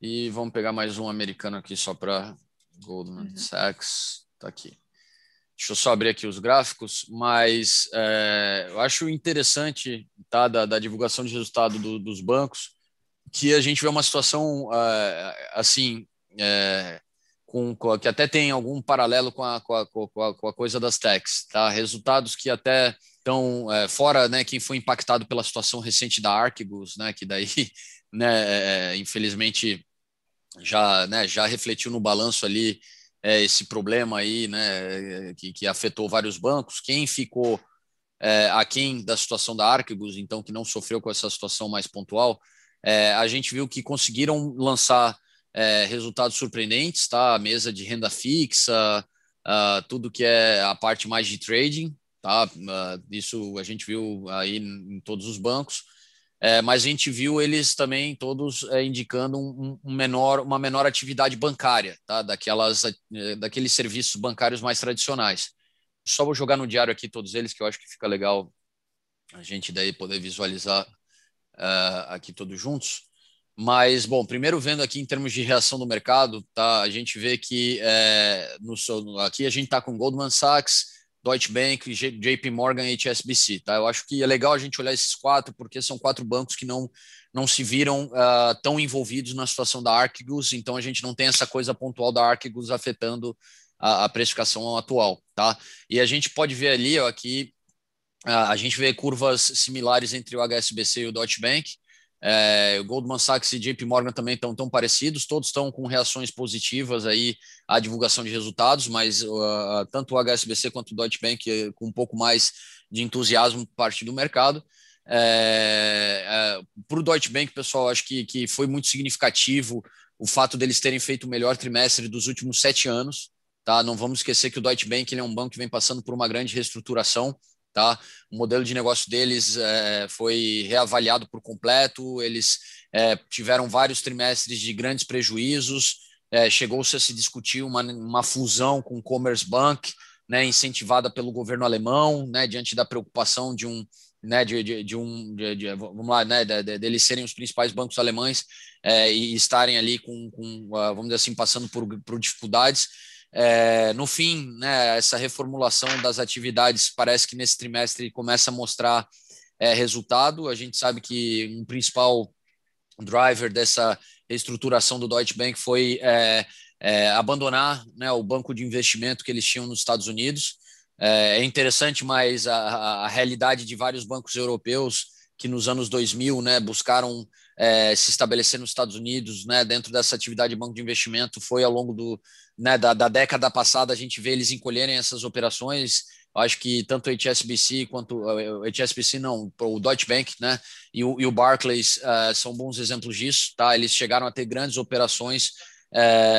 E vamos pegar mais um americano aqui só para Goldman uhum. Sachs. Tá aqui. Deixa eu só abrir aqui os gráficos, mas é, eu acho interessante tá, da, da divulgação de resultado do, dos bancos que a gente vê uma situação é, assim com, com, que até tem algum paralelo com a, com a, com a, com a coisa das techs, tá? Resultados que até estão é, fora, né? Quem foi impactado pela situação recente da Archegos, né? Que daí, (laughs) né? É, infelizmente já, né? Já refletiu no balanço ali é, esse problema aí, né, que, que, afetou vários bancos. Quem ficou é, aquém da situação da Archegos, então que não sofreu com essa situação mais pontual, é, a gente viu que conseguiram lançar é, resultados surpreendentes, tá? A mesa de renda fixa, tudo que é a parte mais de trading, tá? Isso a gente viu aí em todos os bancos. É, mas a gente viu eles também todos é, indicando um, um, menor, uma menor atividade bancária, tá? Daquelas, é, daqueles serviços bancários mais tradicionais. Só vou jogar no diário aqui todos eles, que eu acho que fica legal a gente daí poder visualizar uh, aqui todos juntos. Mas, bom, primeiro vendo aqui em termos de reação do mercado, tá? A gente vê que é, no, aqui a gente está com Goldman Sachs, Deutsche Bank, JP Morgan e HSBC. Tá? Eu acho que é legal a gente olhar esses quatro, porque são quatro bancos que não, não se viram uh, tão envolvidos na situação da Archegos, então a gente não tem essa coisa pontual da Archegos afetando a, a precificação atual. Tá? E a gente pode ver ali, ó, uh, a gente vê curvas similares entre o HSBC e o Deutsche Bank, é, Goldman Sachs e JP Morgan também estão tão parecidos, todos estão com reações positivas aí à divulgação de resultados, mas uh, tanto o HSBC quanto o Deutsche Bank uh, com um pouco mais de entusiasmo por parte do mercado. É, é, Para o Deutsche Bank, pessoal, acho que, que foi muito significativo o fato deles terem feito o melhor trimestre dos últimos sete anos. Tá? Não vamos esquecer que o Deutsche Bank é um banco que vem passando por uma grande reestruturação. Tá? O modelo de negócio deles é, foi reavaliado por completo, eles é, tiveram vários trimestres de grandes prejuízos, é, chegou-se a se discutir uma, uma fusão com o Commerce Bank, né, incentivada pelo governo alemão, né, diante da preocupação de um, né, de, de, de um, de, de, vamos lá, né, de, de, serem os principais bancos alemães é, e estarem ali com, com, vamos dizer assim, passando por, por dificuldades. É, no fim, né, essa reformulação das atividades parece que nesse trimestre começa a mostrar é, resultado. A gente sabe que um principal driver dessa reestruturação do Deutsche Bank foi é, é abandonar né, o banco de investimento que eles tinham nos Estados Unidos. É, é interessante, mas a, a realidade de vários bancos europeus que nos anos 2000 né, buscaram é, se estabelecer nos Estados Unidos, né, dentro dessa atividade de banco de investimento, foi ao longo do, né, da, da, década passada, a gente vê eles encolherem essas operações. Acho que tanto o HSBC quanto o HSBC não, o Deutsche Bank, né, e o, e o Barclays uh, são bons exemplos disso, tá? Eles chegaram a ter grandes operações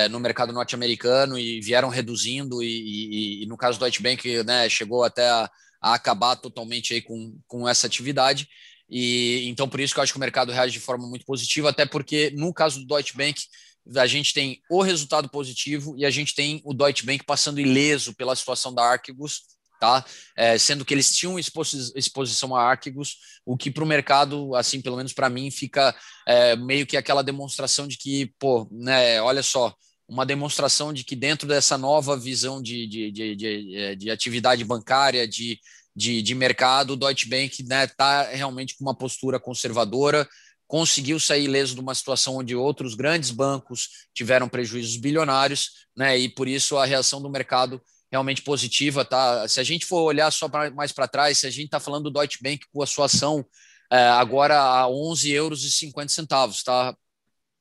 no mercado norte-americano e vieram reduzindo e, e, e, no caso do Deutsche Bank, né, chegou até a, a acabar totalmente aí com, com essa atividade. E então por isso que eu acho que o mercado reage de forma muito positiva, até porque no caso do Deutsche Bank a gente tem o resultado positivo e a gente tem o Deutsche Bank passando ileso pela situação da Archegos, tá? É, sendo que eles tinham exposi exposição a Archegos, o que para o mercado, assim, pelo menos para mim, fica é, meio que aquela demonstração de que, pô, né, olha só, uma demonstração de que dentro dessa nova visão de, de, de, de, de atividade bancária, de de, de mercado, o Deutsche Bank está né, tá realmente com uma postura conservadora, conseguiu sair ileso de uma situação onde outros grandes bancos tiveram prejuízos bilionários, né, e por isso a reação do mercado realmente positiva. Tá? Se a gente for olhar só pra, mais para trás, se a gente está falando do Deutsche Bank com a sua ação é, agora a 11 euros e 50 centavos, tá?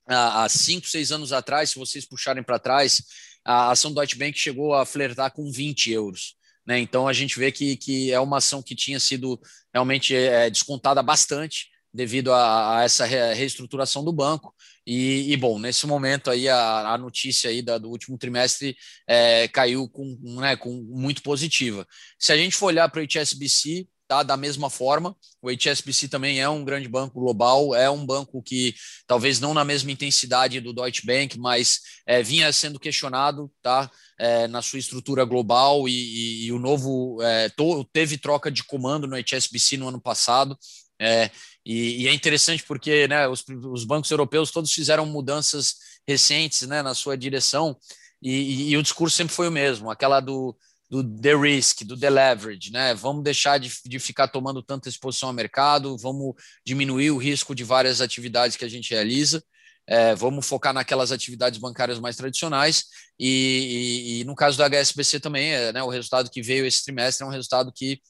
Há 5, 6 anos atrás, se vocês puxarem para trás, a ação do Deutsche Bank chegou a flertar com 20 euros. Né? Então a gente vê que, que é uma ação que tinha sido realmente é, descontada bastante devido a, a essa reestruturação do banco. E, e, bom, nesse momento aí a, a notícia aí da, do último trimestre é, caiu com, né, com muito positiva. Se a gente for olhar para o HSBC, tá? Da mesma forma, o HSBC também é um grande banco global, é um banco que talvez não na mesma intensidade do Deutsche Bank, mas é, vinha sendo questionado, tá? É, na sua estrutura global e, e, e o novo é, to, teve troca de comando no HSBC no ano passado. E, e, é interessante porque né, os, os, bancos europeus todos fizeram mudanças recentes né, na sua direção e, e, o discurso sempre foi o mesmo, aquela do do the risk, do the leverage, né? Vamos deixar de, de ficar tomando tanta exposição ao mercado, vamos diminuir o risco de várias atividades que a gente realiza. É, vamos focar naquelas atividades bancárias mais tradicionais e, e, e no caso do HSBC também, é, né, o resultado que veio esse trimestre é um resultado que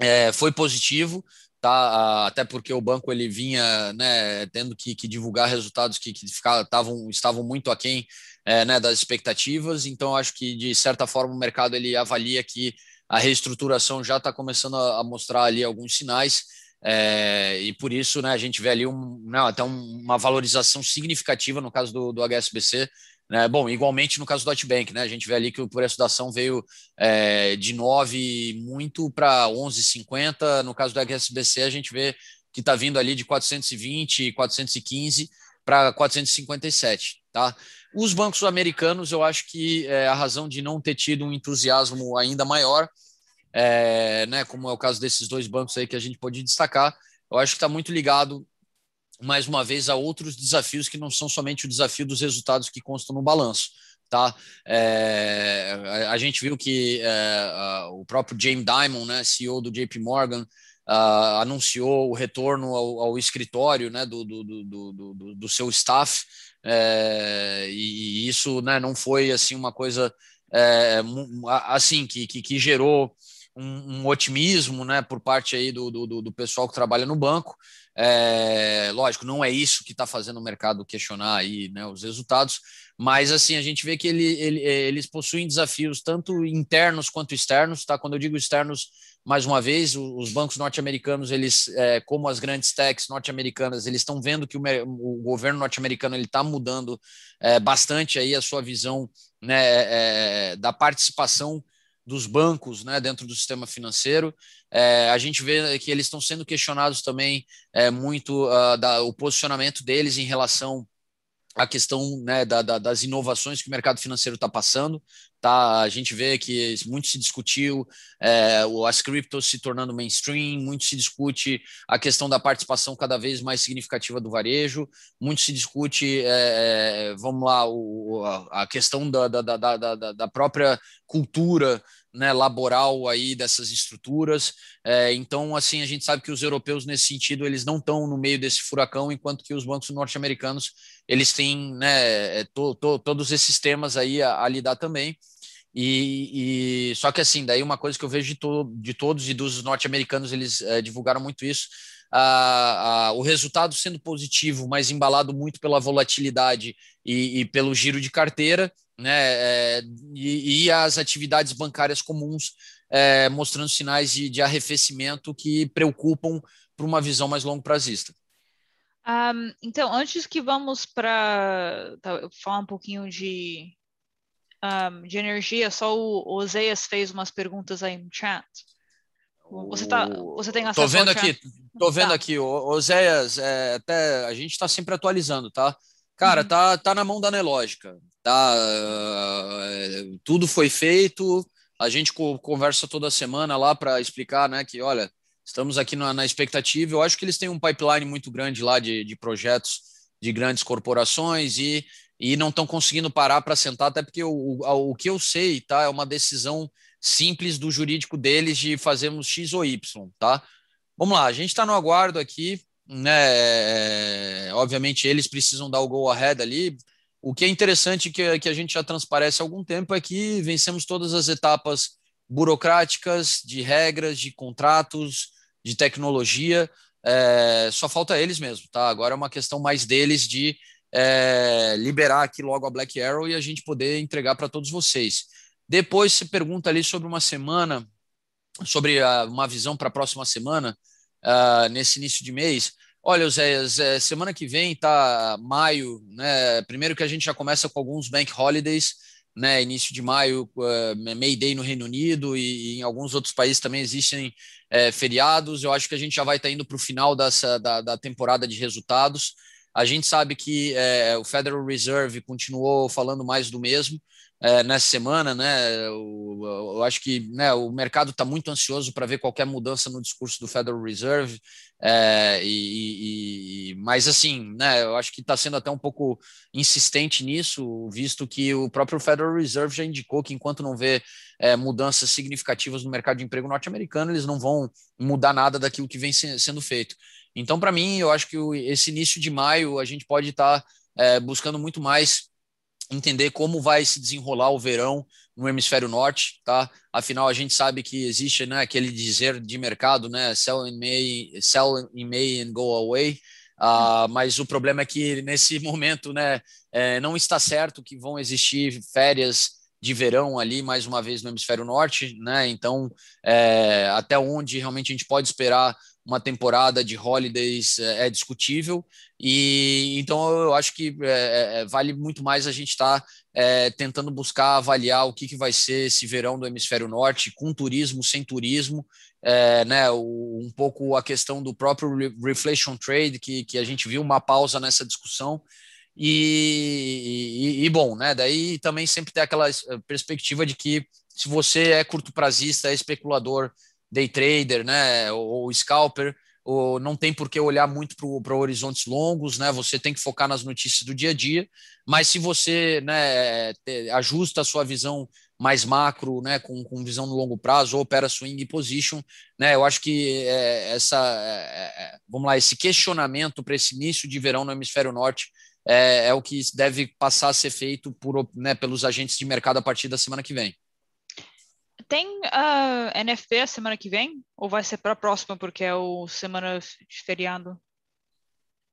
é, foi positivo, tá? Até porque o banco ele vinha né, tendo que, que divulgar resultados que, que ficavam, tavam, estavam muito aquém é, né, das expectativas. Então, acho que de certa forma o mercado ele avalia que a reestruturação já está começando a, a, mostrar ali alguns sinais. É, e por isso né, a gente vê ali um, né, até uma valorização significativa no caso do, do HSBC. Né? Bom, igualmente no caso do Deutsche Bank, né, a gente vê ali que o preço da ação veio é, de 9 muito para 11,50. No caso do HSBC, a gente vê que está vindo ali de 420, 415 para 457. Tá? Os bancos americanos, eu acho que é, a razão de não ter tido um entusiasmo ainda maior, é, né, como é o caso desses dois bancos aí que a gente pode destacar, eu acho que está muito ligado, mais uma vez, a outros desafios que não são somente o desafio dos resultados que constam no balanço. Tá? É, a, gente viu que é, o próprio James Dimon, né, CEO do JP Morgan, anunciou o retorno ao, ao escritório né, do, do, do, do, seu staff, é, e, isso né, não foi assim uma coisa é, assim que, que, que gerou um, um, otimismo né, por parte aí do, do, pessoal que trabalha no banco. É, lógico, não é isso que está fazendo o mercado questionar aí né, os resultados, mas assim a gente vê que ele, ele, eles possuem desafios tanto internos quanto externos. Tá? Quando eu digo externos, mais uma vez, os bancos norte-americanos, eles, é, como as grandes techs norte-americanas, eles estão vendo que o, o governo norte-americano ele está mudando é, bastante aí a sua visão né, é, é, da participação dos bancos né, dentro do sistema financeiro. É, a gente vê que eles estão sendo questionados também é, muito uh, da, o posicionamento deles em relação a questão né, da, da, das inovações que o mercado financeiro está passando. Tá? A gente vê que muito se discutiu é, as criptos se tornando mainstream, muito se discute a questão da participação cada vez mais significativa do varejo, muito se discute, é, é vamos lá, o, a questão da, da, da, da, da própria cultura né, laboral aí dessas estruturas. É, então, assim, a gente sabe que os europeus nesse sentido eles não estão no meio desse furacão, enquanto que os bancos norte-americanos eles têm né, é, to, to, todos esses temas aí a, a lidar também. E, e, só que assim, daí uma coisa que eu vejo de, to, de todos e dos norte-americanos, eles é, divulgaram muito isso, a, a, o resultado sendo positivo, mas embalado muito pela volatilidade e, e pelo giro de carteira, né, é, e, e, as atividades bancárias comuns é, mostrando sinais de, de, arrefecimento que preocupam para uma visão mais longo prazista. Um, então, antes que vamos para tá, falar um pouquinho de, um, de energia, só o Oséias fez umas perguntas aí no chat. Você, tá, você tem acesso Tô vendo aqui, tô vendo tá. aqui, Oséias, é, até a gente está sempre atualizando, tá? Cara, uhum. tá, tá na mão da Nelógica, tá? Uh, tudo foi feito, a gente conversa toda semana lá para explicar, né, que olha, estamos aqui na, na, expectativa. Eu acho que eles têm um pipeline muito grande lá de, de projetos de grandes corporações e, e não estão conseguindo parar para sentar, até porque o, o, o que eu sei, tá, é uma decisão simples do jurídico deles de fazermos X ou Y, tá? Vamos lá, a gente está no aguardo aqui, né? É, obviamente eles precisam dar o go ahead ali. O que é interessante que, que a gente já transparece há algum tempo é que vencemos todas as etapas burocráticas, de regras, de contratos, de tecnologia. É, só falta eles mesmo, tá? Agora é uma questão mais deles de é, liberar aqui logo a Black Arrow e a gente poder entregar para todos vocês. Depois se pergunta ali sobre uma semana, sobre a, uma visão para a próxima semana, uh, nesse início de mês. Olha, Zé, Zé, semana que vem tá maio, né? Primeiro que a gente já começa com alguns bank holidays. né, início de maio, uh, May Day no Reino Unido e, e, em alguns outros países também existem é, feriados. Eu acho que a gente já vai estar tá indo para o final dessa, da, da, temporada de resultados. A gente sabe que é, o Federal Reserve continuou falando mais do mesmo é, nessa semana, né? Eu, eu acho que né, o mercado está muito ansioso para ver qualquer mudança no discurso do Federal Reserve. É, e, e, mas assim, né, eu acho que está sendo até um pouco insistente nisso, visto que o próprio Federal Reserve já indicou que enquanto não vê é, mudanças significativas no mercado de emprego norte-americano, eles não vão mudar nada daquilo que vem se, sendo feito. Então, para mim, eu acho que esse início de maio a gente pode estar tá, é, buscando muito mais entender como vai se desenrolar o verão no hemisfério norte, tá? Afinal, a gente sabe que existe, né, aquele dizer de mercado, né, sell in May, sell in May and go away. Uh, mas o problema é que nesse (laughs) momento, né, é, não está certo que vão existir férias de verão ali mais uma vez no hemisfério norte, né? Então, é, até onde realmente a gente pode esperar uma temporada de holidays é, é discutível. E então eu acho que é, é, é vale muito mais a gente estar tá, é, tentando buscar avaliar o que, que vai ser esse verão do hemisfério norte com turismo sem turismo é, né o, um pouco a questão do próprio reflation trade que, que a gente viu uma pausa nessa discussão. E, e, e bom né daí também sempre tem aquela perspectiva de que se você é curto prazista é especulador day trader, né, ou, ou scalper, ou não tem por que olhar muito para horizontes longos, né? Você tem que focar nas notícias do dia a dia. Mas se você né, ajusta a sua visão mais macro, né, com, com visão no longo prazo, ou opera swing position, né? Eu acho que é, essa, é, é vamos lá, esse questionamento para esse início de verão no hemisfério norte é, é, o que deve passar a ser feito por, né, pelos agentes de mercado a partir da semana que vem. Tem a uh, NFP a semana que vem? Ou vai ser para a próxima, porque é o semana de feriado?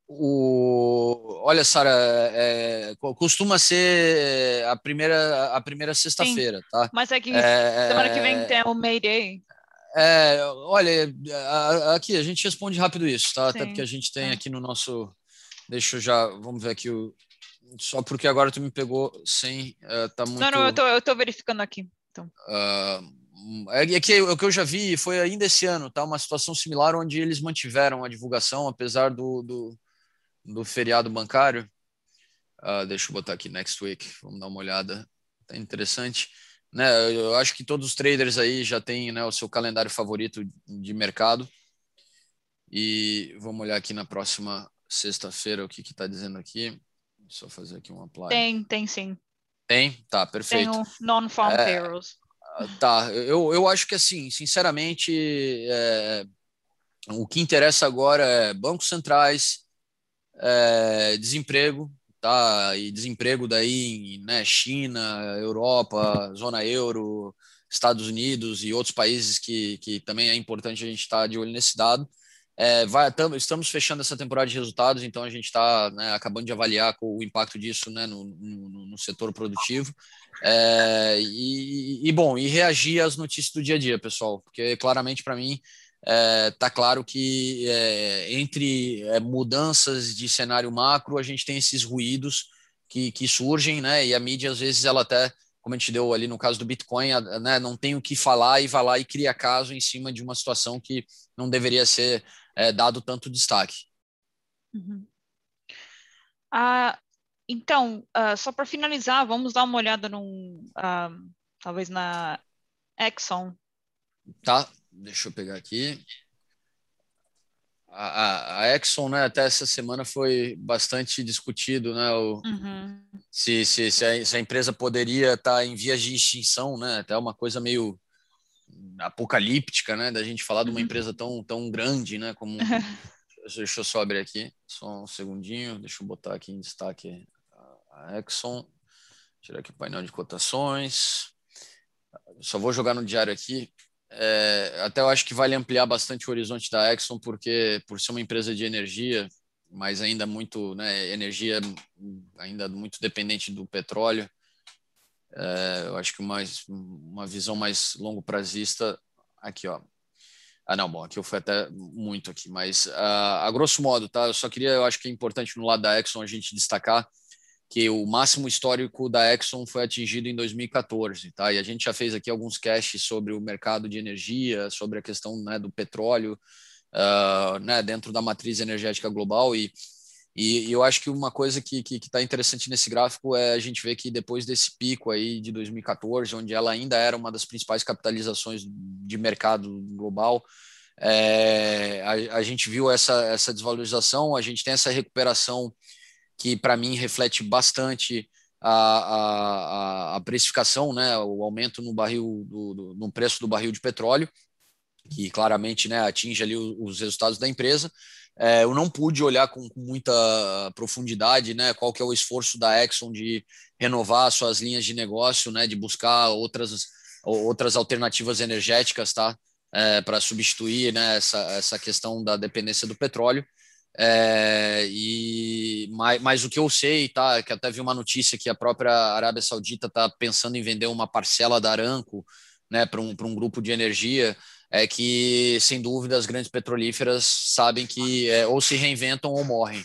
O... Olha, Sara, é... costuma ser a primeira, a primeira sexta-feira, tá? Mas é que é... semana que vem tem o May Day. É, olha, aqui a gente responde rápido isso, tá? Sim. Até porque a gente tem é. aqui no nosso. Deixa eu já. Vamos ver aqui o. Só porque agora tu me pegou sem. Uh, tá muito... Não, não, eu tô, eu tô verificando aqui. Então. Uh, é, que o que eu já vi foi ainda esse ano, tá? Uma situação similar onde eles mantiveram a divulgação, apesar do, do, do feriado bancário. Uh, deixa eu botar aqui next week, vamos dar uma olhada. Tá interessante. Né, eu acho que todos os traders aí já têm né, o seu calendário favorito de mercado. E vamos olhar aqui na próxima sexta-feira o que está dizendo aqui. Só fazer aqui um apply. Tem, tem sim. Tem? Tá, perfeito. Tem non-farm é, payrolls. Tá, eu, eu acho que assim, sinceramente, é, o que interessa agora é bancos centrais, é, desemprego, tá? E desemprego daí, né, China, Europa, zona euro, Estados Unidos e outros países que, que também é importante a gente estar tá de olho nesse dado. É, vai, tam, estamos fechando essa temporada de resultados, então a gente está né, acabando de avaliar o impacto disso né, no, no, no setor produtivo. É, e, e, bom, e reagir às notícias do dia a dia, pessoal, porque claramente para mim está é, tá claro que é, entre é, mudanças de cenário macro a gente tem esses ruídos que, que surgem, né? E a mídia às vezes ela até como a gente deu ali no caso do Bitcoin, né, não tem o que falar e vai lá e cria caso em cima de uma situação que não deveria ser é, dado tanto destaque. Uhum. Ah, então, uh, só para finalizar, vamos dar uma olhada num, uh, talvez na Exxon. Tá, deixa eu pegar aqui. A, a, a, Exxon, né, até essa semana foi bastante discutido, né, o, uhum. se, se, se, a, se, a, empresa poderia estar tá em vias de extinção, né, até uma coisa meio apocalíptica, né, da gente falar de uma uhum. empresa tão, tão grande, né, como... (laughs) deixa eu só abrir aqui, só um segundinho, deixa eu botar aqui em destaque a Exxon, tirar aqui o painel de cotações, só vou jogar no diário aqui, é, até eu acho que vale ampliar bastante o horizonte da Exxon, porque por ser uma empresa de energia, mas ainda muito, né, energia ainda muito dependente do petróleo, é, eu acho que mais, uma visão mais longo prazista aqui, ó. Ah, não, bom, aqui eu fui até muito aqui, mas uh, a grosso modo, tá? Eu só queria, eu acho que é importante no lado da Exxon a gente destacar que o máximo histórico da Exxon foi atingido em 2014, tá? E a gente já fez aqui alguns casts sobre o mercado de energia, sobre a questão né, do petróleo, uh, né, dentro da matriz energética global e e, eu acho que uma coisa que está interessante nesse gráfico é a gente ver que depois desse pico aí de 2014, onde ela ainda era uma das principais capitalizações de mercado global, é, a, a, gente viu essa, essa desvalorização, a gente tem essa recuperação que para mim reflete bastante a, a, a, precificação, né, o aumento no barril do, do, no preço do barril de petróleo, que claramente né, atinge ali os resultados da empresa. É, eu não pude olhar com, com, muita profundidade, né, qual que é o esforço da Exxon de renovar suas linhas de negócio, né, de buscar outras outras alternativas energéticas, tá, é, para substituir, né, essa, essa questão da dependência do petróleo. É, e mas, mas, o que eu sei, tá, que até vi uma notícia que a própria Arábia Saudita está pensando em vender uma parcela da Aramco, né, para um, um grupo de energia, é que sem dúvida as grandes petrolíferas sabem que é, ou se reinventam ou morrem.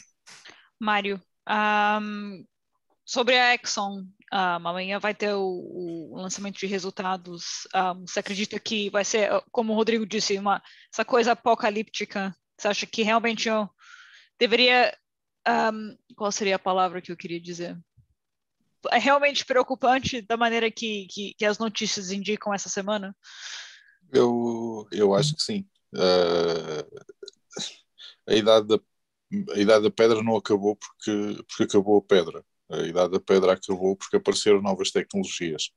Mário, um, sobre a Exxon, um, amanhã vai ter o, o lançamento de resultados. Um, você acredita que vai ser, como o Rodrigo disse, uma, essa coisa apocalíptica? Você acha que realmente eu deveria. Qual seria a palavra que eu queria dizer? É realmente preocupante da maneira que, que, que as notícias indicam essa semana? Eu, eu acho que sim. Uh, a, idade da, a idade da pedra não acabou porque, porque acabou a pedra. A idade da pedra acabou porque apareceram novas tecnologias.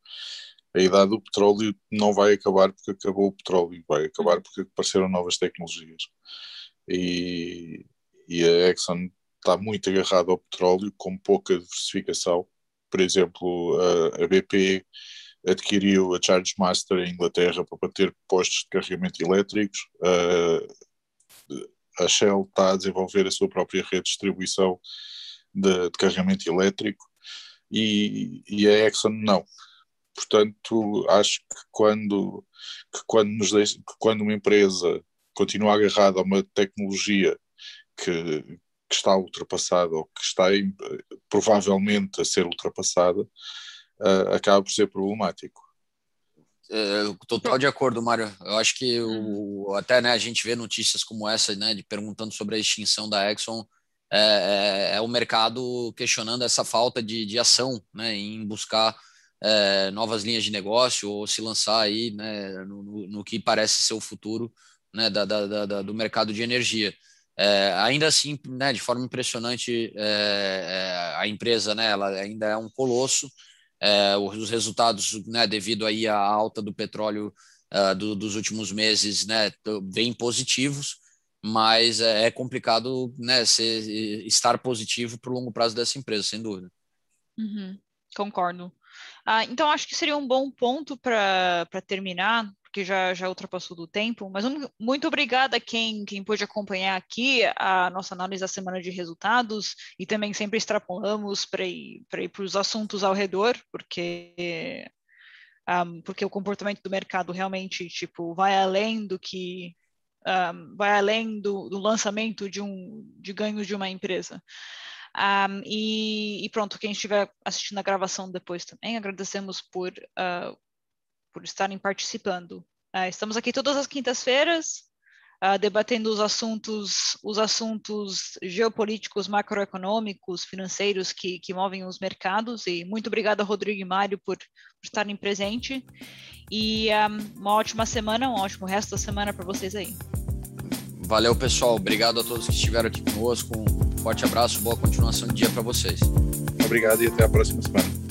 A idade do petróleo não vai acabar porque acabou o petróleo, vai acabar porque apareceram novas tecnologias. E, e a Exxon está muito agarrada ao petróleo, com pouca diversificação. Por exemplo, a, a BP adquiriu a Charge Master em Inglaterra para ter postos de carregamento elétricos. Uh, a Shell está a desenvolver a sua própria rede de distribuição de, de carregamento elétrico e, e, a Exxon não. Portanto, acho que quando, que quando, nos deixa, que quando uma empresa continua agarrada a uma tecnologia que, que está ultrapassada ou que está provavelmente a ser ultrapassada, uh, acaba por ser problemático. É, total de acordo, Mário. Eu acho que o, até né, a gente vê notícias como essa, né, de perguntando sobre a extinção da Exxon, é, é, é o mercado questionando essa falta de, de ação, né, em buscar é, novas linhas de negócio ou se lançar aí, né, no, no, no que parece ser o futuro, né, da, da, da do mercado de energia. É, ainda assim, né, de forma impressionante, é, é, a empresa, né, ela ainda é um colosso é, os resultados, né, devido aí à alta do petróleo uh, do, dos últimos meses, né, bem positivos, mas é, é complicado, né, ser, estar positivo para o longo prazo dessa empresa, sem dúvida. Uhum, concordo. Ah, então, acho que seria um bom ponto para terminar porque já, já ultrapassou do tempo, mas um, muito obrigada a quem, quem pôde acompanhar aqui a nossa análise da semana de resultados e também sempre extrapolamos para ir para os assuntos ao redor, porque, um, porque o comportamento do mercado realmente tipo, vai além do que um, vai além do, do, lançamento de, um, de ganhos de uma empresa. Um, e, e, pronto, quem estiver assistindo a gravação depois também, agradecemos por uh, por estarem participando. Uh, estamos aqui todas as quintas-feiras, uh, debatendo os assuntos, os assuntos geopolíticos, macroeconômicos, financeiros que, que movem os mercados. E muito obrigada, Rodrigo e Mário, por, por estarem presentes. E um, ah, uma ótima semana, um ótimo resto da semana para vocês aí. Valeu, pessoal. Obrigado a todos que estiveram aqui conosco. Um forte abraço, boa continuação de dia para vocês. Obrigado e até a próxima semana.